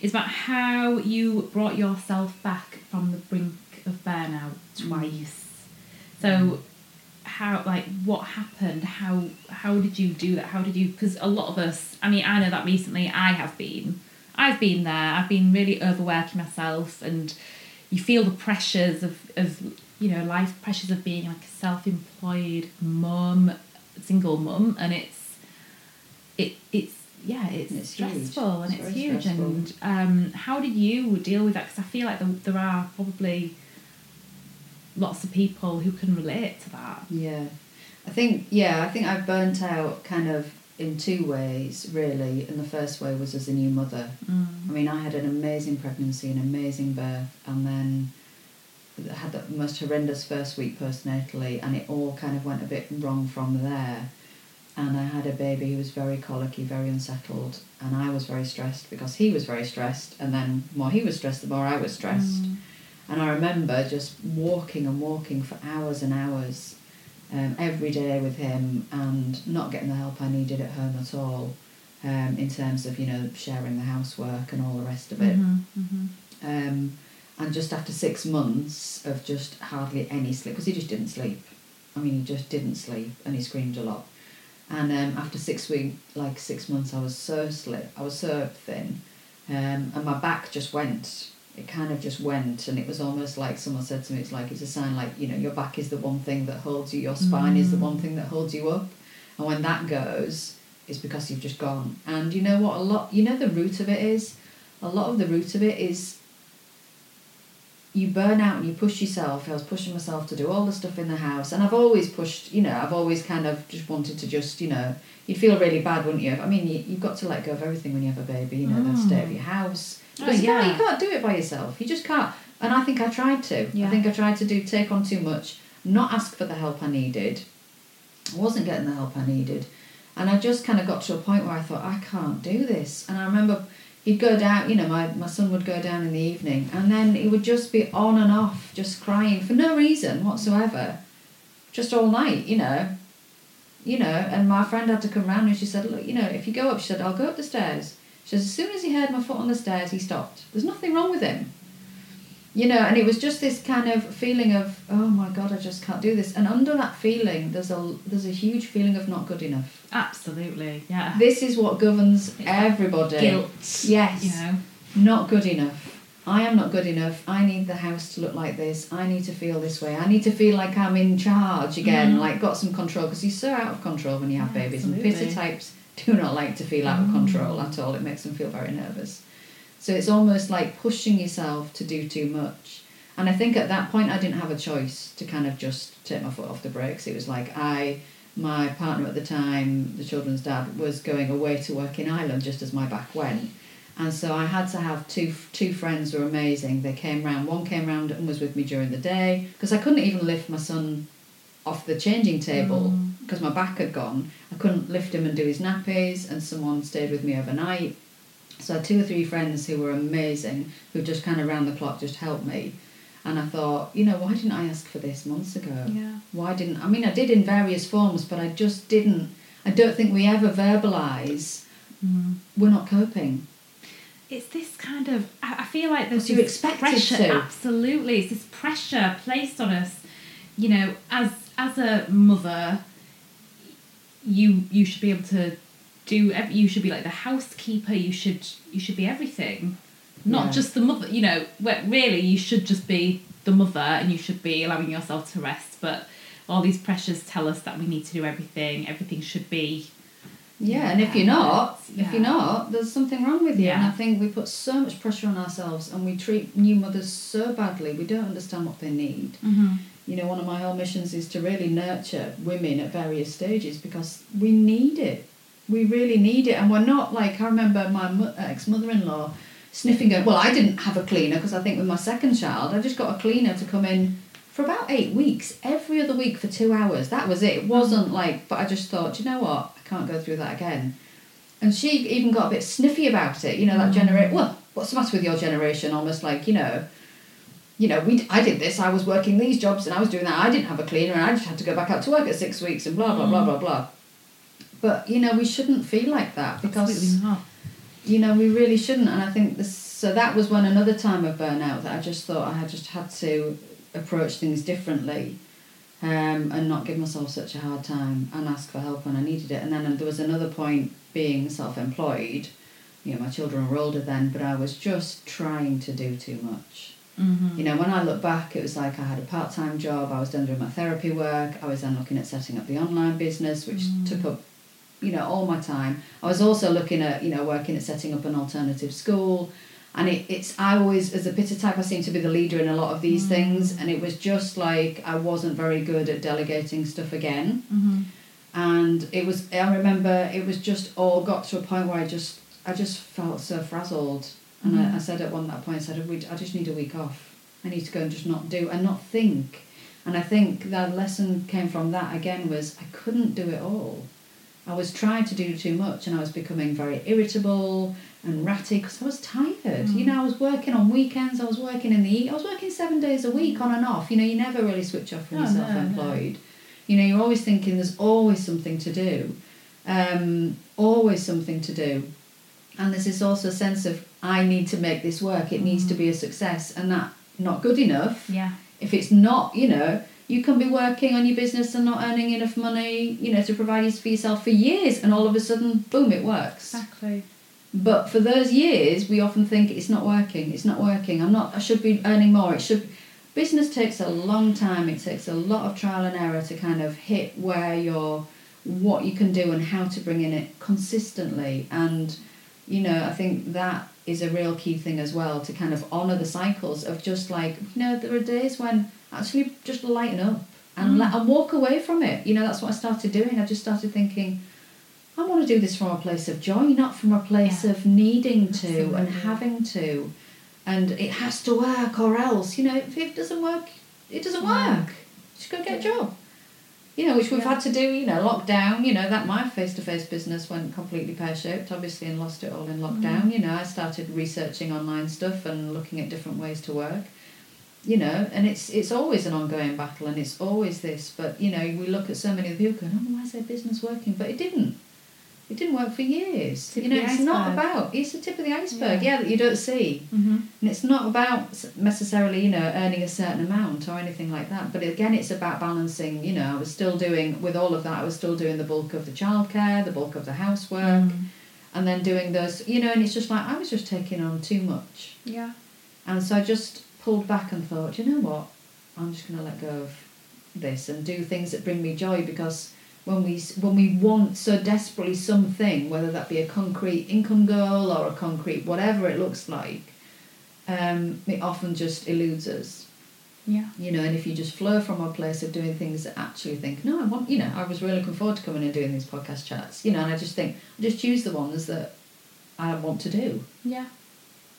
is about how you brought yourself back from the brink of burnout mm. twice. So how like what happened? How how did you do that? How did you because a lot of us i mean i know that recently i have been i've been there. I've been really overworking myself and you feel the pressures of, of you know life pressures of being like a self-employed mum single mum and it's it it's yeah it's,
It's huge.
stressful and
It's
it's, huge
stressful.
and um how did you deal with that because i feel like there, there are probably lots of people who can relate to that
Yeah, I think yeah, I think I've burnt out kind of in two ways really. And the first way was as a new mother.
mm.
I mean, I had an amazing pregnancy, an amazing birth, and then I had the most horrendous first week postnatally, and it all kind of went a bit wrong from there. And I had a baby who was very colicky, very unsettled, and I was very stressed because he was very stressed, and then the more he was stressed, the more I was stressed.
Mm.
And I remember just walking and walking for hours and hours um, every day with him and not getting the help I needed at home at all um, in terms of, you know, sharing the housework and all the rest of it.
Mhm, mhm.
Um, and just after six months of just hardly any sleep, because he just didn't sleep. I mean, he just didn't sleep and he screamed a lot. And um, after six week, like six months, I was so slip, I was so thin, um, and my back just went. It kind of just went, and it was almost like someone said to me, "It's like it's a sign, like you know, your back is the one thing that holds you, your spine is the one thing that holds you up, and when that goes, it's because you've just gone. And you know what? A lot, you know, the root of it is, a lot of the root of it is you burn out and you push yourself. I was pushing myself to do all the stuff in the house, and I've always pushed. You know, I've always kind of just wanted to just, you know, you'd feel really bad, wouldn't you? I mean, you, you've got to let go of everything when you have a baby. You know, the state of mm. your house.
Oh,
you, can't,
yeah.
you can't do it by yourself. You just can't. And I think I tried to.
Yeah.
I think I tried to do take on too much, not ask for the help I needed. I wasn't getting the help I needed. And I just kind of got to a point where I thought, I can't do this. And I remember he'd go down, you know, my, my son would go down in the evening and then he would just be on and off, just crying for no reason whatsoever. Just all night, you know. You know, and my friend had to come round and she said, Look, you know, if you go up, she said, I'll go up the stairs. She says, as soon as he heard my foot on the stairs, he stopped. There's nothing wrong with him. You know, and it was just this kind of feeling of, oh my god, I just can't do this. And under that feeling, there's a there's a huge feeling of not good enough.
Absolutely, yeah.
This is what governs everybody.
Guilt.
Yes.
You know.
Not good enough. I am not good enough. I need the house to look like this. I need to feel this way. I need to feel like I'm in charge again,
Mhm.
like got some control. Because you're so out of control when you have
Yeah,
babies. And
absolutely.
pitta types do not like to feel out of
Mm.
control at all. It makes them feel very nervous. So it's almost like pushing yourself to do too much. And I think at that point I didn't have a choice to kind of just take my foot off the brakes. It was like I, my partner at the time, the children's dad, was going away to work in Ireland just as my back went. And so I had to have two two friends who were amazing. They came round. One came round and was with me during the day because I couldn't even lift my son off the changing table.
Mm.
because my back had gone. I couldn't lift him and do his nappies, and someone stayed with me overnight. So I had two or three friends who were amazing, who just kind of round the clock just helped me. And I thought, you know, why didn't I ask for this months ago?
Yeah.
Why didn't I mean I did in various forms, but I just didn't. I don't think we ever verbalise
Mm.
we're not coping.
It's this kind of. I feel like there's
you're
this
expected
pressure.
to.
Absolutely, it's this pressure placed on us. You know, as as a mother, you you should be able to do. ev- You should be like the housekeeper. You should you should be everything, not
Yeah.
just the mother. You know, really you should just be the mother, and you should be allowing yourself to rest. But all these pressures tell us that we need to do everything. Everything should be.
Yeah, and if you're not,
Yeah.
if you're not, there's something wrong with you. Yeah. And I think we put so much pressure on ourselves and we treat new mothers so badly. We don't understand what they need.
Mm-hmm.
You know, one of my whole missions is to really nurture women at various stages because we need it. We really need it. And we're not like, I remember my ex mother in law sniffing, going, Well, I didn't have a cleaner because I think with my second child, I just got a cleaner to come in for about eight weeks, every other week for two hours. That was it. It wasn't like, but I just thought, you know what? I can't go through that again. And she even got a bit sniffy about it, you know, that
Mm.
generation. Well, what's the matter with your generation? Almost like, you know, you know, we I did this. I was working these jobs and I was doing that. I didn't have a cleaner and I just had to go back out to work at six weeks and blah blah blah
Mm.
blah blah. But you know, we shouldn't feel like that because
Absolutely not.
you know we really shouldn't. And I think this. So that was when another time of burnout that I just thought I had just had to approach things differently. Um, and not give myself such a hard time and ask for help when I needed it. And then there was another point being self employed. You know, my children were older then, but I was just trying to do too much.
Mm-hmm.
You know, when I look back, it was like I had a part time job, I was then doing my therapy work, I was then looking at setting up the online business, which
Mm.
took up, you know, all my time. I was also looking at, you know, working at setting up an alternative school. And it, it's, I always, as a pitta type, I seem to be the leader in a lot of these
Mm.
things. And it was just like I wasn't very good at delegating stuff again
Mm-hmm.
and it was i remember it was just all got to a point where i just i just felt so frazzled and I, I said at one that point i said "We- i just need a week off i need to go and just not do and not think and i think that lesson came from that again was i couldn't do it all i was trying to do too much and i was becoming very irritable and ratty because i was tired you
Mm.
know i was working on weekends i was working in the I was working seven days a week on and off you know you never really switch off when
Oh,
you're
no, no.
self-employed you know, you're always thinking there's always something to do, um, always something to do. And there's this also sense of, I need to make this work, it needs to be a success, and that not good enough.
Yeah.
If it's not, you know, you can be working on your business and not earning enough money, you know, to provide for yourself for years, and all of a sudden, boom, it works.
Exactly.
But for those years, we often think it's not working. It's not working. I'm not. I should be earning more. It should. Business takes a long time. It takes a lot of trial and error to kind of hit where you're, what you can do and how to bring in it consistently. And, you know, I think that is a real key thing as well to kind of honour the cycles of just like you know there are days when actually just lighten up and
Mm.
let and walk away from it. You know that's what I started doing. I just started thinking. I want to do this from a place of joy, not from a place
Yeah.
of needing to and having to. And it has to work or else, you know, if it doesn't work, it doesn't work. Just go get a job. You know, which we've
Yeah.
had to do, you know, lockdown, you know, that my face to face business went completely pear shaped, obviously, and lost it all in mm-hmm. lockdown. You know, I started researching online stuff and looking at different ways to work. You know, and it's it's always an ongoing battle and it's always this, but you know, we look at so many of the people going, Oh, why is their business working? But it didn't. It didn't work for years.
Tip
you know, it's not about it's the tip of the iceberg,
Yeah.
yeah, that you don't see.
Mm-hmm.
And it's not about necessarily, you know, earning a certain amount or anything like that. But again, it's about balancing, you know, I was still doing, with all of that, I was still doing the bulk of the childcare, the bulk of the housework,
Mm.
and then doing those, you know, and it's just like I was just taking on too much.
Yeah.
And so I just pulled back and thought, you know what, I'm just going to let go of this and do things that bring me joy because when we when we want so desperately something, whether that be a concrete income goal or a concrete whatever it looks like, um, it often just eludes us.
Yeah.
You know, and if you just flow from a place of doing things that actually think, no, I want, you know, I was really looking forward to coming and doing these podcast chats, you know, and I just think, I just choose the ones that I want to do.
Yeah.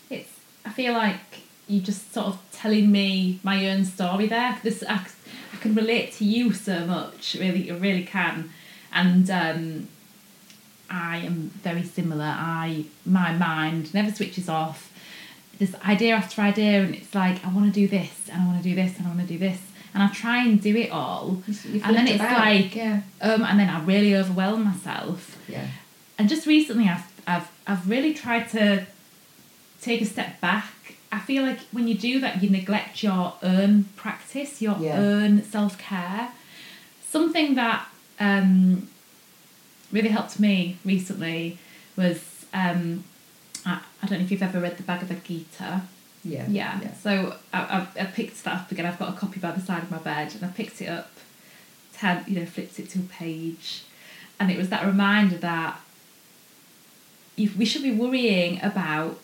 It's. I feel like you're just sort of telling me my own story there. This I, I can relate to you so much. Really, I really can, and um, I am very similar. I my mind never switches off. There's idea after idea, and it's like I want to do this, and I want to do this, and I want to do this, and I try and do it all, and then it's
about.
like,
yeah,
um, and then I really overwhelm myself.
yeah,
And just recently, I've I've I've really tried to take a step back. I feel like when you do that, you neglect your own practice, your
Yeah.
own self care. Something that um, really helped me recently was um, I, I don't know if you've ever read the Bhagavad Gita.
yeah,
Yeah. So I, I, I picked that up again. I've got a copy by the side of my bed, and I picked it up, ten, you know, flipped it to a page, and it was that reminder that if we should be worrying about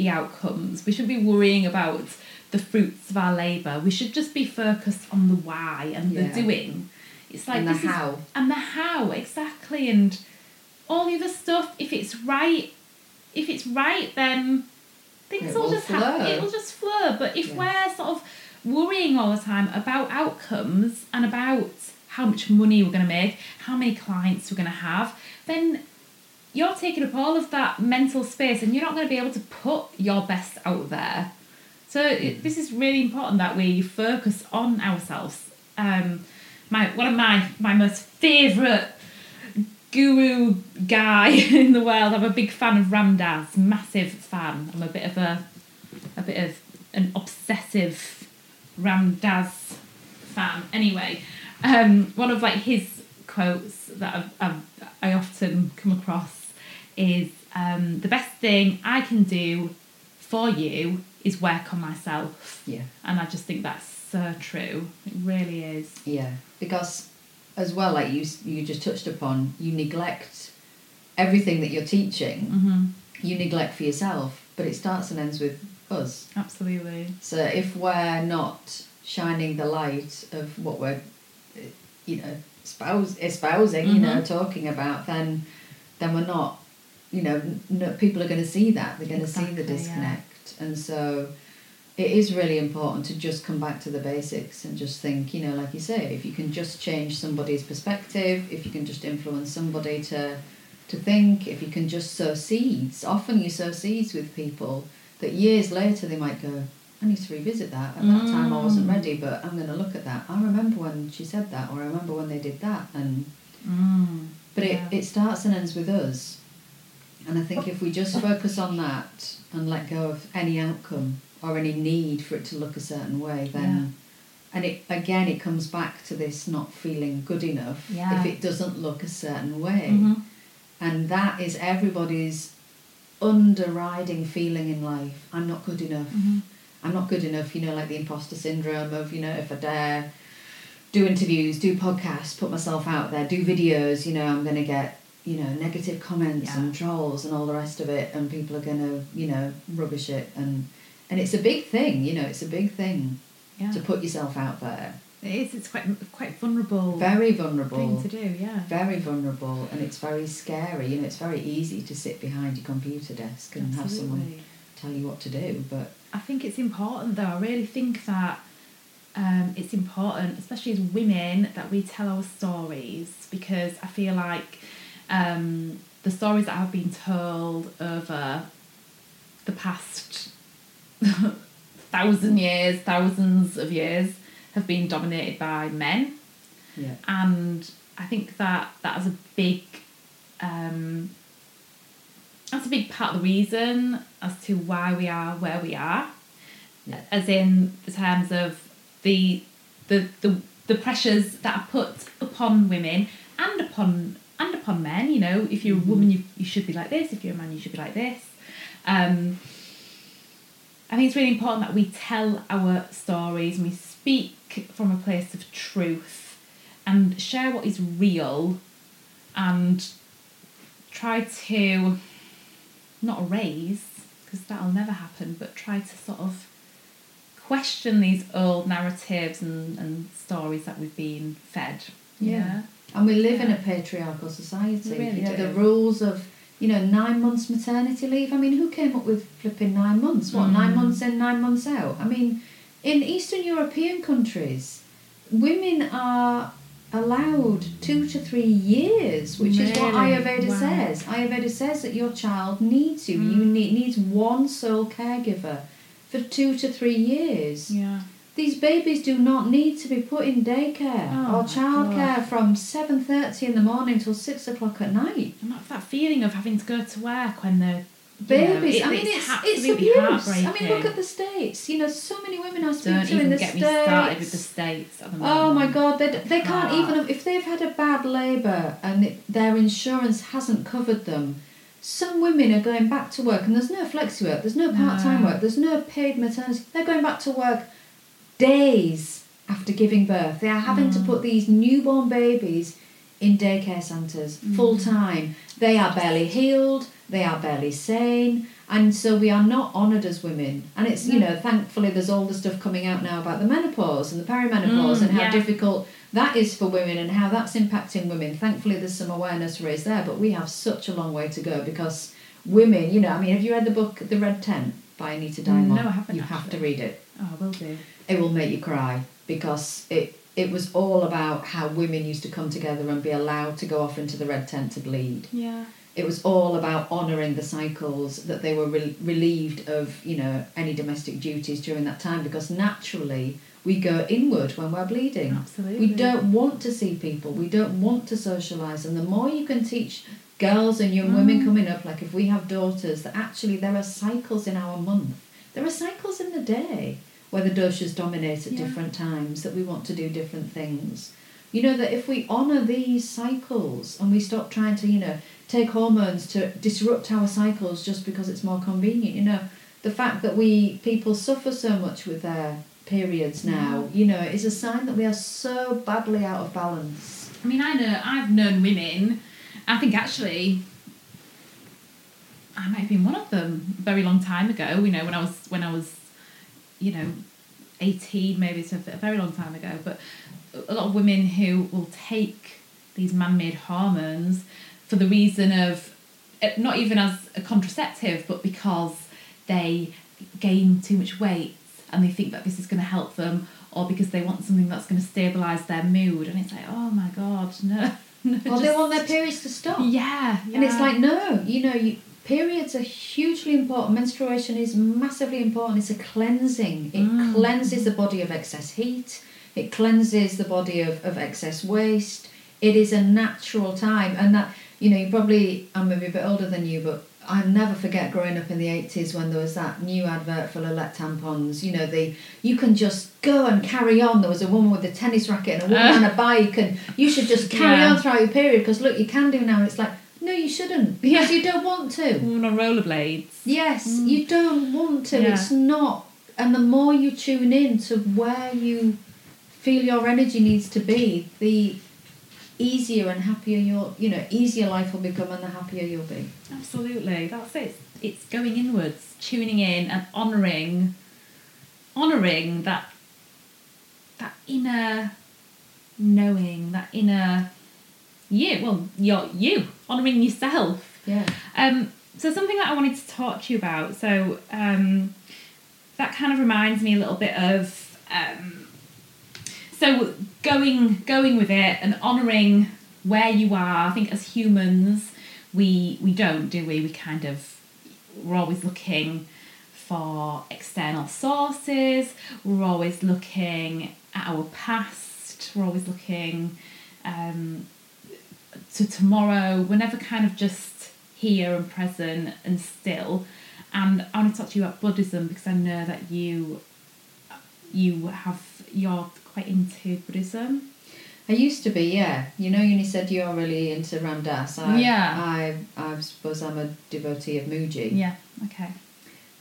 the outcomes. We should be worrying about the fruits of our labour. We should just be focused on the why and
Yeah.
the doing. It's like
and the
this is-
how.
and the how exactly and all the other stuff if it's right if it's right then things
It
will
will
just happen it'll just flow but if
Yeah.
we're sort of worrying all the time about outcomes and about how much money we're going to make how many clients we're going to have then you're taking up all of that mental space and you're not going to be able to put your best out there so it, this is really important that we focus on ourselves. Um, my one of my my most favourite guru guy *laughs* in the world. I'm a big fan of Ram Dass, massive fan. I'm a bit of a a bit of an obsessive Ram Dass fan. Anyway, um, one of like his quotes that I've, I've, I often come across is um, the best thing I can do for you is work on myself.
Yeah.
And I just think that's so true. It really is.
Yeah, because as well, like you you just touched upon, you neglect everything that you're teaching.
Mm-hmm.
You neglect for yourself, but it starts and ends with us.
Absolutely.
So if we're not shining the light of what we're, you know, spouse, espousing, you know,
Mhm.
talking about, then then we're not, you know, no, people are going to see that. They're going to see
Exactly,
the
yeah.
disconnect, and so it is really important to just come back to the basics and just think, you know, like you say, if you can just change somebody's perspective, if you can just influence somebody to to think, if you can just sow seeds. Often you sow seeds with people that years later they might go, I need to revisit that. At that time I wasn't
Mm.
ready, but I'm going to look at that. I remember when she said that, or I remember when they did that, and
Mm.
but
Yeah.
it, it starts and ends with us. And I think if we just focus on that and let go of any outcome or any need for it to look a certain way, then and it again it comes back to this not feeling good enough
Yeah.
if it doesn't look a certain way.
Mhm.
And that is everybody's underriding feeling in life. I'm not good enough.
Mhm.
I'm not good enough, you know, like the imposter syndrome of, you know, if I dare do interviews, do podcasts, put myself out there, do videos, you know, I'm going to get, you know, negative comments
Yeah.
and trolls and all the rest of it, and people are going to, you know, rubbish it. And, and it's a big thing, you know, it's a big thing
Yeah.
to put yourself out there.
It is. It's quite quite vulnerable
Very vulnerable thing
to do. Yeah.
Very vulnerable, and it's very scary. You know, it's very easy to sit behind your computer desk and have someone tell you what to do, but
I think it's important though. I really think that um, it's important, especially as women, that we tell our stories because I feel like um, the stories that have been told over the past *laughs* thousand years, thousands of years, have been dominated by men
yeah.
and I think that that is a big um, that's a big part of the reason as to why we are where we are
Yeah.
as in the terms of the the the, the pressures that are put upon women and upon and upon men you know if you're a woman you, you should be like this if you're a man you should be like this. Um, I think it's really important that we tell our stories and we speak from a place of truth and share what is real and try to not erase because that'll never happen but try to sort of question these old narratives and, and stories that we've been fed
Yeah. And we live in a patriarchal society.
Really
you know, the rules of, you know, nine months maternity leave. I mean, who came up with flipping nine months? What, nine
Mm.
months in, nine months out? I mean, in Eastern European countries, women are allowed two to three years, which is what Ayurveda
Wow.
says. Ayurveda says that your child needs you. You
Mm.
need needs one sole caregiver for two to three years.
Yeah.
These babies do not need to be put in daycare
Oh
or childcare from seven thirty in the morning till six o'clock at night.
And that, that feeling of having to go to work when they're you know,
Babies,
it-
I mean, it's it's abuse. I mean, look at the states. You know, so many women I speak
Don't
to in the
get
states.
me started with the states at the.
Oh my god, they, they can't even if they've had a bad labour and it, their insurance hasn't covered them. Some women are going back to work and there's no flexi work, there's no part time
No.
work, there's no paid maternity. They're going back to work days after giving birth. They are having to
Mm.
put these newborn babies in daycare centres
Mm.
full time. They are barely healed, they are barely sane, and so we are not honoured as women. And it's, you know, thankfully there's all the stuff coming out now about the menopause and the perimenopause
Mm,
and how
yeah.
difficult that is for women and how that's impacting women. Thankfully there's some awareness raised there, but we have such a long way to go because women, you know, I mean, have you read the book The Red Tent by Anita Diamant?
No, I haven't
You have to read it
Oh, I will do.
It will make you cry because it it was all about how women used to come together and be allowed to go off into the red tent to bleed.
Yeah.
It was all about honouring the cycles that they were re- relieved of, you know, any domestic duties during that time because naturally we go inward when we're bleeding.
Absolutely.
We don't want to see people. We don't want to socialise. And the more you can teach girls and young women
Mm.
coming up, like if we have daughters, that actually there are cycles in our month. There are cycles in the day where the doshas dominate at
Yeah.
different times, that we want to do different things. You know, that if we honour these cycles and we stop trying to, you know, take hormones to disrupt our cycles just because it's more convenient, you know, the fact that we people suffer so much with their periods now, you know, is a sign that we are so badly out of balance.
I mean, I know I've known women. I think actually, I might have been one of them a very long time ago. You know, when I was when I was, you know, eighteen, maybe it's a very long time ago. But a lot of women who will take these man-made hormones for the reason of eh, not even as a contraceptive, but because they gain too much weight and they think that this is going to help them, or because they want something that's going to stabilize their mood. And it's like, oh my god, no. *laughs* no
Well, they want their periods to stop.
Yeah,
And it's like, no, you know, you, periods are hugely important. Menstruation is massively important. It's a cleansing. It
Mm.
cleanses the body of excess heat. It cleanses the body of, of excess waste. It is a natural time. And that, you know, you probably, I'm maybe a bit older than you, but I'll never forget growing up in the 80s when there was that new advert for Lil-Lets tampons. You know, the you can just go and carry on. There was a woman with a tennis racket and a woman
Uh.
on a bike, and you should just carry
Yeah.
on throughout your period because look, you can do now. It's like, no, you shouldn't *laughs* because
Yeah.
you don't want to.
woman on rollerblades.
Yes,
Mm.
you don't want to.
Yeah.
It's not. And the more you tune in to where you feel your energy needs to be, the easier and happier your you know easier life will become and the happier you'll be.
Absolutely, that's it. It's going inwards, tuning in, and honouring, honouring that that inner knowing, that inner you. Well, you're you, honouring yourself.
Yeah.
Um, so something that I wanted to talk to you about. So um, that kind of reminds me a little bit of um, so going going with it and honouring where you are. I think as humans, we we don't do we? We kind of we're always looking for external sources. We're always looking at our past. We're always looking um, to tomorrow. We're never kind of just here and present and still. And I want to talk to you about Buddhism because I know that you you have you're quite into Buddhism.
I used to be, yeah. You know, you said you're really into Ram Dass. I,
Yeah.
I, I suppose I'm a devotee of Mooji.
Yeah. Okay.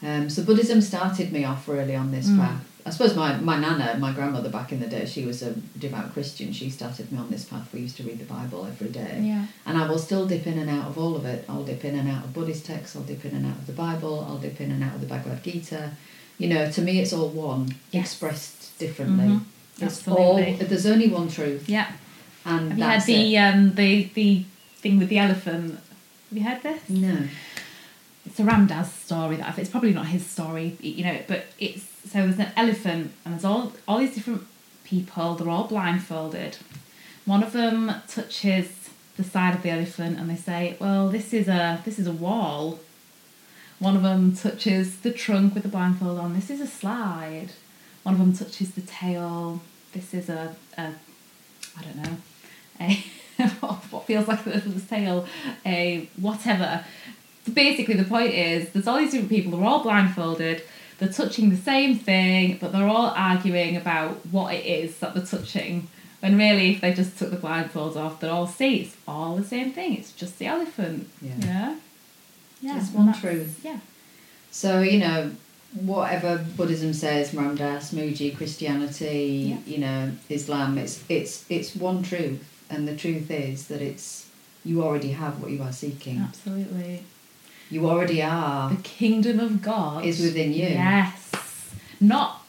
Um, so Buddhism started me off really on this
Mm.
path. I suppose my, my nana, my grandmother back in the day, she was a devout Christian. She started me on this path. We used to read the Bible every day.
Yeah.
And I will still dip in and out of all of it. I'll dip in and out of Buddhist texts, I'll dip in and out of the Bible, I'll dip in and out of the Bhagavad Gita. You know, to me it's all one,
Yes.
expressed differently.
Mhm.
It's
Absolutely.
all there's only one truth.
Yeah.
And
Have you had the um the the thing with the elephant? Have you heard this?
No.
It's a Ram Dass story that I've, it's probably not his story, you know, but it's so there's an elephant and there's all all these different people. They're all blindfolded. One of them touches the side of the elephant and they say, "Well, this is a this is a wall." One of them touches the trunk with the blindfold on. This is a slide. One of them touches the tail. This is a, a I don't know, a *laughs* what feels like the tail, a whatever. Basically, the point is there's all these different people. They're all blindfolded. They're touching the same thing, but they're all arguing about what it is that they're touching. When really, if they just took the blindfolds off, they'd all see it's all the same thing. It's just the elephant.
Yeah.
Yeah. Yeah.
It's
and
one truth.
Yeah.
So, you know, whatever Buddhism says, Ramdas, Mooji, Christianity,
Yeah.
you know, Islam, it's it's it's one truth. And the truth is that it's you already have what you are seeking.
Absolutely.
You already are.
The kingdom of God
Is within you.
Yes. Not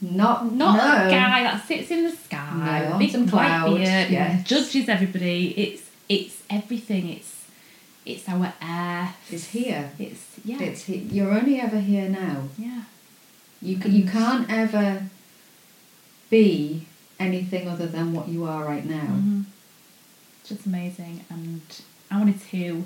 Not
not
no.
a guy that sits in the sky,
No,
big
some clouds,
beard,
yes.
judges everybody. It's it's everything. It's it's our earth.
It's here.
It's yeah.
It's he- you're only ever here now.
yeah.
You you can't ever be anything other than what you are right now.
Mhm. Just amazing. And I wanted to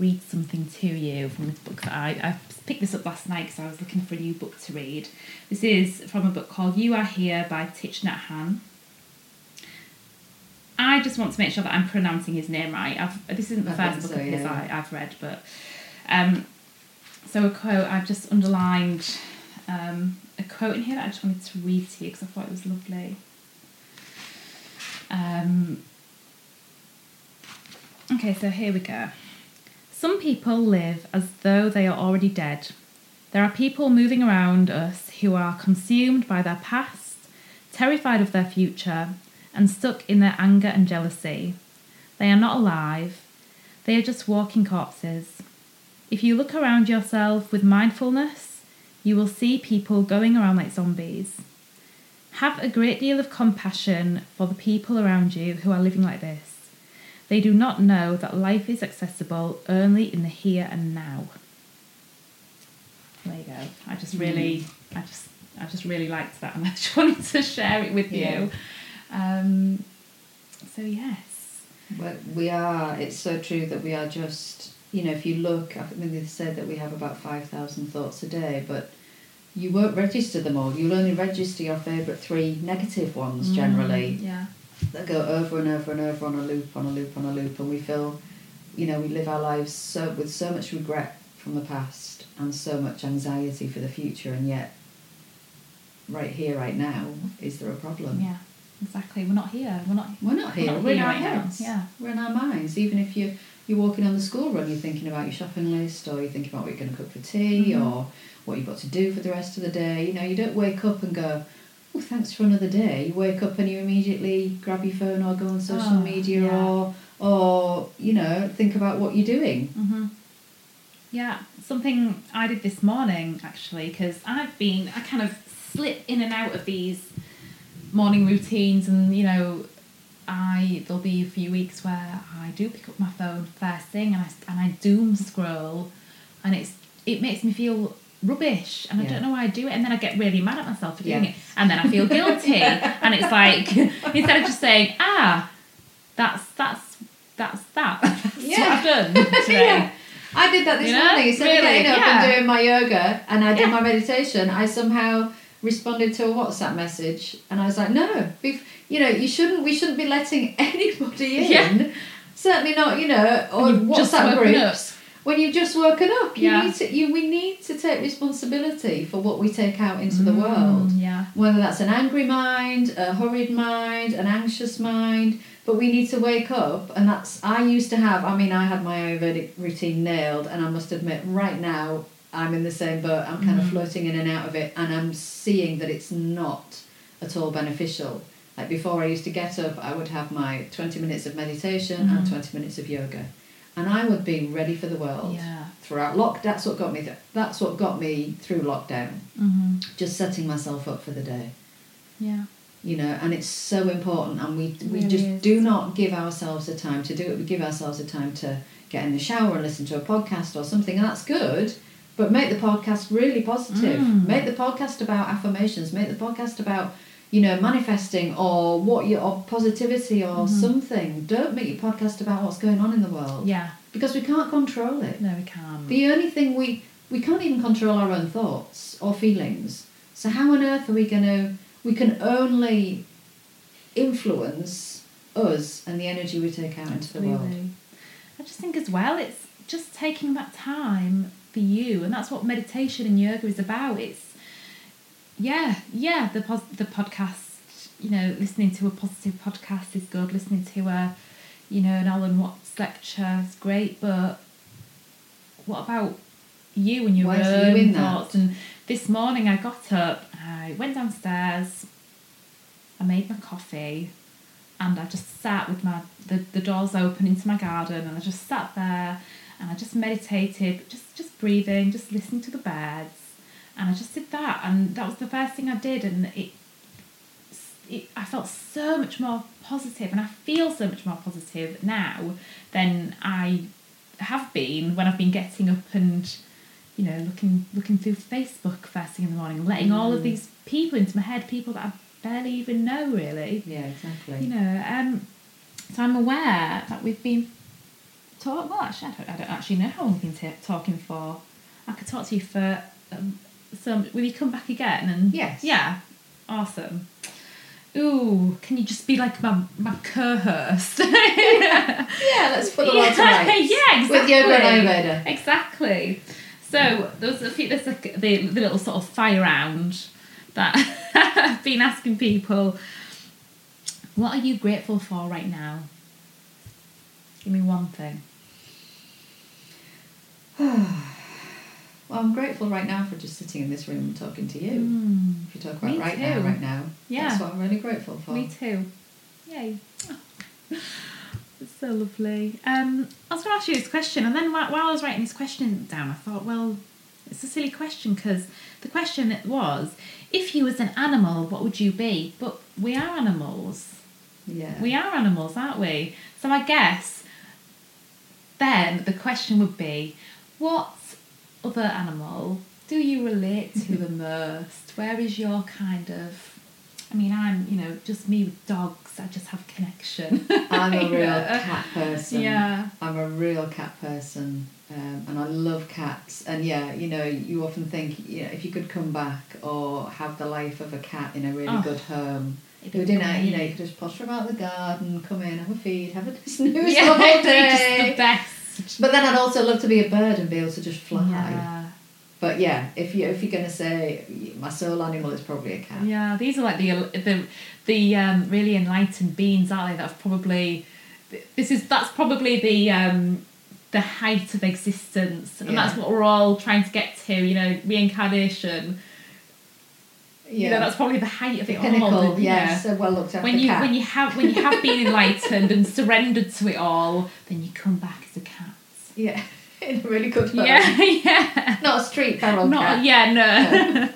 read something to you from this book that I, I picked this up last night because I was looking for a new book to read. This is from a book called You Are Here by Thich Nhat Hanh. I just want to make sure that I'm pronouncing his name right. I've, this isn't the
I
first book
so,
of his
yeah.
I, I've read, but um, so a quote I've just underlined um, a quote in here that I just wanted to read to you because I thought it was lovely. Um, okay, so here we go. Some people live as though they are already dead. There are people moving around us who are consumed by their past, terrified of their future, and stuck in their anger and jealousy. They are not alive, they are just walking corpses. If you look around yourself with mindfulness, you will see people going around like zombies. Have a great deal of compassion for the people around you who are living like this. They do not know that life is accessible only in the here and now. There you go. I just really, I just, I just really liked that, and *laughs* I just wanted to share it with
Yeah.
you. Um, so yes,
But we are, it's so true that we are just, you know, if you look, I think they said that we have about 5,000 thoughts a day, but you won't register them all. You'll only register your favourite three negative ones generally
Mm, yeah,
that go over and over and over on a loop, on a loop, on a loop, and we feel, you know, we live our lives so with so much regret from the past and so much anxiety for the future, and yet, right here, right now, is there a problem?
yeah, exactly. We're not here. We're not.
We're not here.
Not
We're in our
right now,
heads.
yeah.
We're in our minds. Even if you you're walking on the school run, you're thinking about your shopping list, or you're thinking about what you're going to cook for tea,
Mhm.
or what you've got to do for the rest of the day. You know, you don't wake up and go, "Oh, thanks for another day." You wake up and you immediately grab your phone or go on social
Oh,
media,
yeah.
or or you know, think about what you're doing.
hmm Yeah, something I did this morning actually because I've been I kind of slip in and out of these morning routines, and you know, I there'll be a few weeks where I do pick up my phone first thing and I and I doom scroll, and it's it makes me feel rubbish and I don't know why I do it and then I get really mad at myself for doing
Yeah.
it and then I feel guilty *laughs* and it's like *laughs* instead of just saying ah that's that's that's that that's what *laughs*
Yeah.
I've done today
Yeah. I did that this
You know?
morning. Instead of
Really?
getting up
Yeah.
and doing my yoga and I did
Yeah.
my meditation, I somehow responded to a WhatsApp message and I was like, no, you know, you shouldn't. We shouldn't be letting anybody in.
Yeah.
Certainly not, you know, or WhatsApp groups. When you've just woken up, you
Yeah.
need to. You we need to take responsibility for what we take out into the
Mm,
world
yeah
whether that's an angry mind, a hurried mind, an anxious mind, but we need to wake up. And that's, I used to have, I mean, I had my Ayurvedic routine nailed, and I must admit, right now, I'm in the same boat. I'm kind of
Mhm.
floating in and out of it, and I'm seeing that it's not at all beneficial. Like before, I used to get up, I would have my 20 minutes of meditation and
Mhm.
20 minutes of yoga. And I would be ready for the world
yeah
throughout lock. That's what got me. Th- that's what got me through lockdown.
mm-hmm.
Just setting myself up for the day
yeah
you know and it's so important and we we
Really
just
is.
do not give ourselves the time to do it we give ourselves the time to get in the shower and listen to a podcast or something and that's good but make the podcast really positive
Mm.
make the podcast about affirmations make the podcast about you know, manifesting or what your or positivity or
Mm-hmm.
something. Don't make your podcast about what's going on in the world
Yeah.
because we can't control it.
No, we can't.
The only thing we we can't even control our own thoughts or feelings. So how on earth are we going to? We can only influence us and the energy we take out into the world.
I just think as well, it's just taking that time for you, and that's what meditation and yoga is about. It's yeah, yeah. The pos- the podcast, you know, listening to a positive podcast is good. Listening to a, you know, an Alan Watts lecture is great, but what about you and your
you
own
that?
thoughts? And this morning I got up, I went downstairs, I made my coffee, and I just sat with my the, the doors open into my garden and I just sat there and I just meditated, just just breathing, just listening to the birds. And I just did that and that was the first thing I did and it, it I felt so much more positive and I feel so much more positive now than I have been when I've been getting up and you know looking looking through Facebook first thing in the morning letting all of
Mm.
these people into my head, people that I barely even know really
Yeah, exactly.
you know, um, so I'm aware that we've been talk. Well, actually, I don't, I don't actually know how long we've been ta talking for. I could talk to you for um, some. Will you come back again? And
Yes.
yeah, awesome. Ooh, can you just be like my my co-host? yeah, *laughs*
yeah, let's put the world to rights.
yeah, exactly.
With yoga and Ayurveda.
Exactly. So there was a few. There's like the, the little sort of fire round that I've *laughs* been asking people. What are you grateful for right now? Give me one thing. *sighs* *sighs* *sighs*
Well, I'm grateful right now for just sitting in this room and talking to you.
Mm,
If you talk about
Me
right now, right now,
Yeah.
that's what I'm really grateful for.
me too. Yay. *laughs* It's so lovely. Um, I was going to ask you this question, and then while, while I was writing this question down, I thought, well, it's a silly question because the question it was, if you was an animal, what would you be? But we are animals.
Yeah.
We are animals, aren't we? So I guess then the question would be, what other animal do you relate to the most? Where is your kind of I mean, I'm, you know, just me with dogs, I just have connection. *laughs*
I'm a real
know?
cat person.
Yeah.
I'm a real cat person, um, and I love cats. And yeah, you know, you often think, you know, if you could come back or have the life of a cat in a really
Oh,
good home, who didn't, you know, you could just potter about the garden, come in, have a feed, have a *laughs* snooze
yeah,
all *laughs*
just the best.
But then I'd also love to be a bird and be able to just fly.
Yeah.
But yeah, if you if you're gonna say my soul animal is probably a cat.
Yeah, these are like the the the um, really enlightened beings, aren't they? That have probably this is that's probably the um, the height of existence, and
Yeah.
that's what we're all trying to get to. You know, reincarnation. You know, that's probably the height of
the
it
pinnacle.
all. the-
yes, a well looked after
When you
cat.
when you have when you have been enlightened and surrendered to it all, then you come back as a cat.
Yeah, *laughs* in a really good way.
Yeah, *laughs* yeah.
Not a street feral
Not
cat.
yeah, no.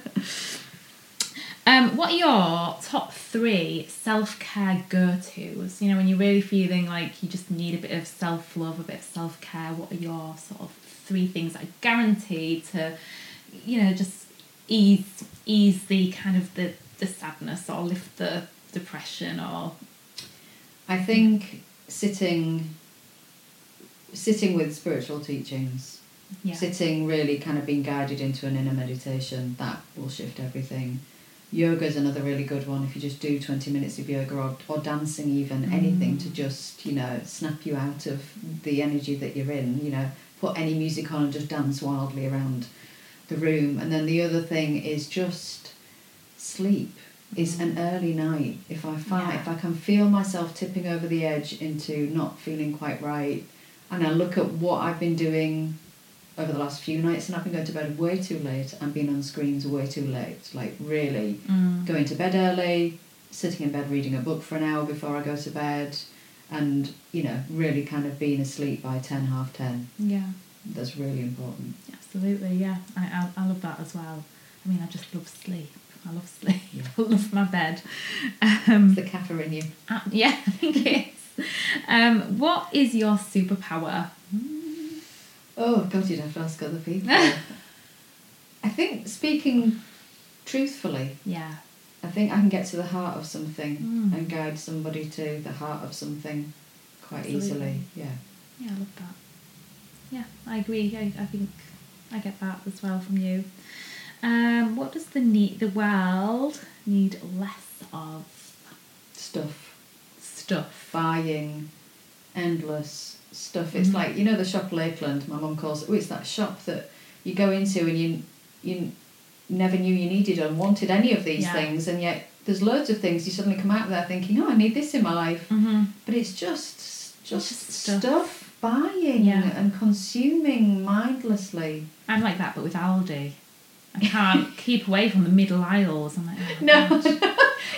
*laughs* um, what are your top three self care go tos? You know, when you're really feeling like you just need a bit of self love, a bit of self care. What are your sort of three things that are guaranteed to, you know, just ease ease the kind of the the sadness or lift the depression or
I think sitting sitting with spiritual teachings,
yeah
sitting really kind of being guided into an inner meditation, that will shift everything. Yoga is another really good one. If you just do 20 minutes of yoga or, or dancing, even mm. anything to just, you know, snap you out of the energy that you're in, you know, put any music on and just dance wildly around the room. And then the other thing is just sleep. Is mm. an early night. If I find
Yeah.
if I can feel myself tipping over the edge into not feeling quite right, and I look at what I've been doing over the last few nights, and I've been going to bed way too late and being on screens way too late. Like really
Mm.
going to bed early, sitting in bed reading a book for an hour before I go to bed, and you know really kind of being asleep by ten, half ten.
yeah
That's really important.
Absolutely, yeah. I, I, I love that as well. I mean, I just love sleep. I love sleep.
Yeah. *laughs*
I love my bed. Um,
It's the caffeine in you.
uh, yeah, *laughs* I think it is. Um, what is your superpower?
Oh God, you'd have to ask other people. *laughs* I think speaking truthfully
Yeah.
I think I can get to the heart of something
Mm.
and guide somebody to the heart of something quite
Absolutely.
easily. Yeah.
Yeah, I love that. Yeah, I agree. I, I think I get that as well from you. Um, what does the need the world need less of?
Stuff,
Stuff.
buying, endless stuff. It's
Mhm.
like you know the shop Lakeland. My mum calls it. Oh, it's that shop that you go into and you you never knew you needed or wanted any of these
Yeah.
things, and yet there's loads of things you suddenly come out of there thinking, oh, I need this in my life.
Mm-hmm.
But it's just just
Just
stuff,
stuff.
buying
Yeah.
and consuming mindlessly.
I'm like that, but with Aldi. I can't *laughs* keep away from the middle aisles. I'm like, oh
No.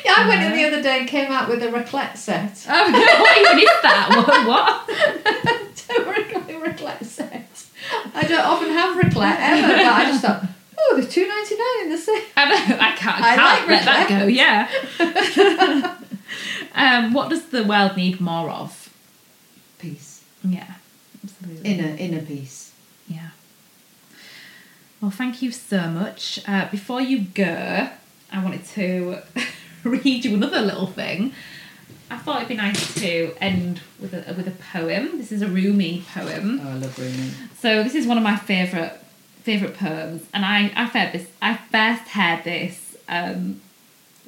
Gosh.
yeah, I went in the other day and came out with a raclette set.
Oh, *laughs* what even is that? *laughs* What? what?
a raclette set. I don't often have raclette ever, but I just thought, oh, there's two ninety nine in the set.
I know, I can't,
I
can't
like
let that go, yeah. *laughs* um, what does the world need more of?
Peace,
Yeah, absolutely.
inner inner peace.
Yeah. Well, thank you so much. Uh, before you go, I wanted to *laughs* read you another little thing. I thought it'd be nice to end with a with a poem. This is a Rumi poem.
Oh, I love Rumi.
So this is one of my favourite favourite poems, and I I heard this. I first heard this um,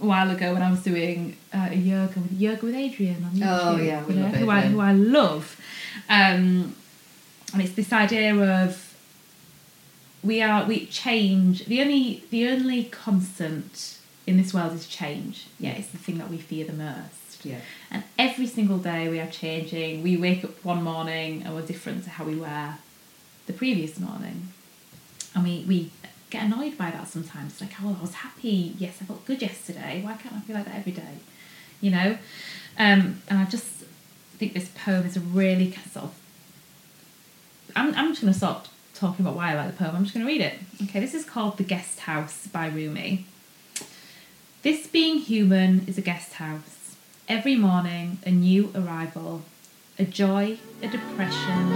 a while ago when I was doing uh, a yoga with yoga with Adriene on YouTube.
Oh, yeah, we
you know,
love
who I who I love, um, and it's this idea of we are we change. The only the only constant in this world is change. Yeah, it's the thing that we fear the most.
Yeah.
And every single day we are changing. We wake up one morning and we're different to how we were the previous morning. And we, we get annoyed by that sometimes. Like, oh, I was happy. Yes, I felt good yesterday. Why can't I feel like that every day? You know? Um, and I just think this poem is a really sort of. I'm, I'm just going to stop talking about why I like the poem. I'm just going to read it. Okay, this is called The Guest House by Rumi. This being human is a guest house. Every morning, a new arrival, a joy, a depression,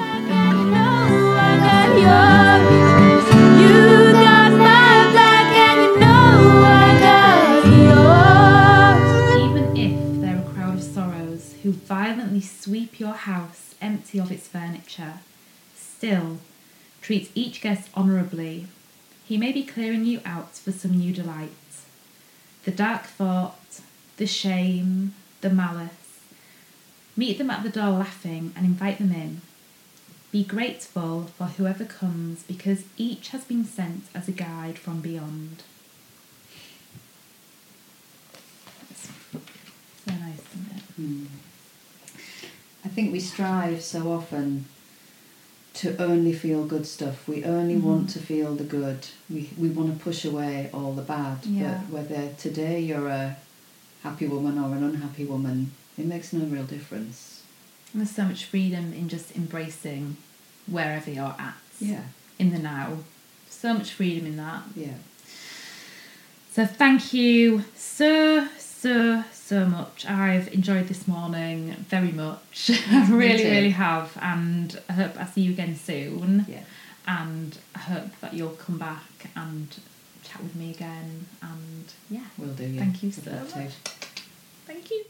Even if they're a crowd of sorrows who violently sweep your house empty of its furniture, still treat each guest honourably. He may be clearing you out for some new delight. The dark thought, the shame, the malice. Meet them at the door laughing and invite them in. Be grateful for whoever comes because each has been sent as a guide from beyond. So nice, isn't it?
Hmm. I think we strive so often to only feel good stuff. We only
Mhm.
want to feel the good. We we want to push away all the bad.
Yeah.
But whether today you're a happy woman or an unhappy woman, it makes no real difference.
And there's so much freedom in just embracing wherever you're at
Yeah.
in the now. So much freedom in that.
Yeah.
So thank you so so so much. I've enjoyed this morning very much. *laughs* I really really have, and I hope I see you again soon.
Yeah.
And I hope that you'll come back and chat with me again. And yeah,
We'll do. Yeah.
Thank you so much. thank you.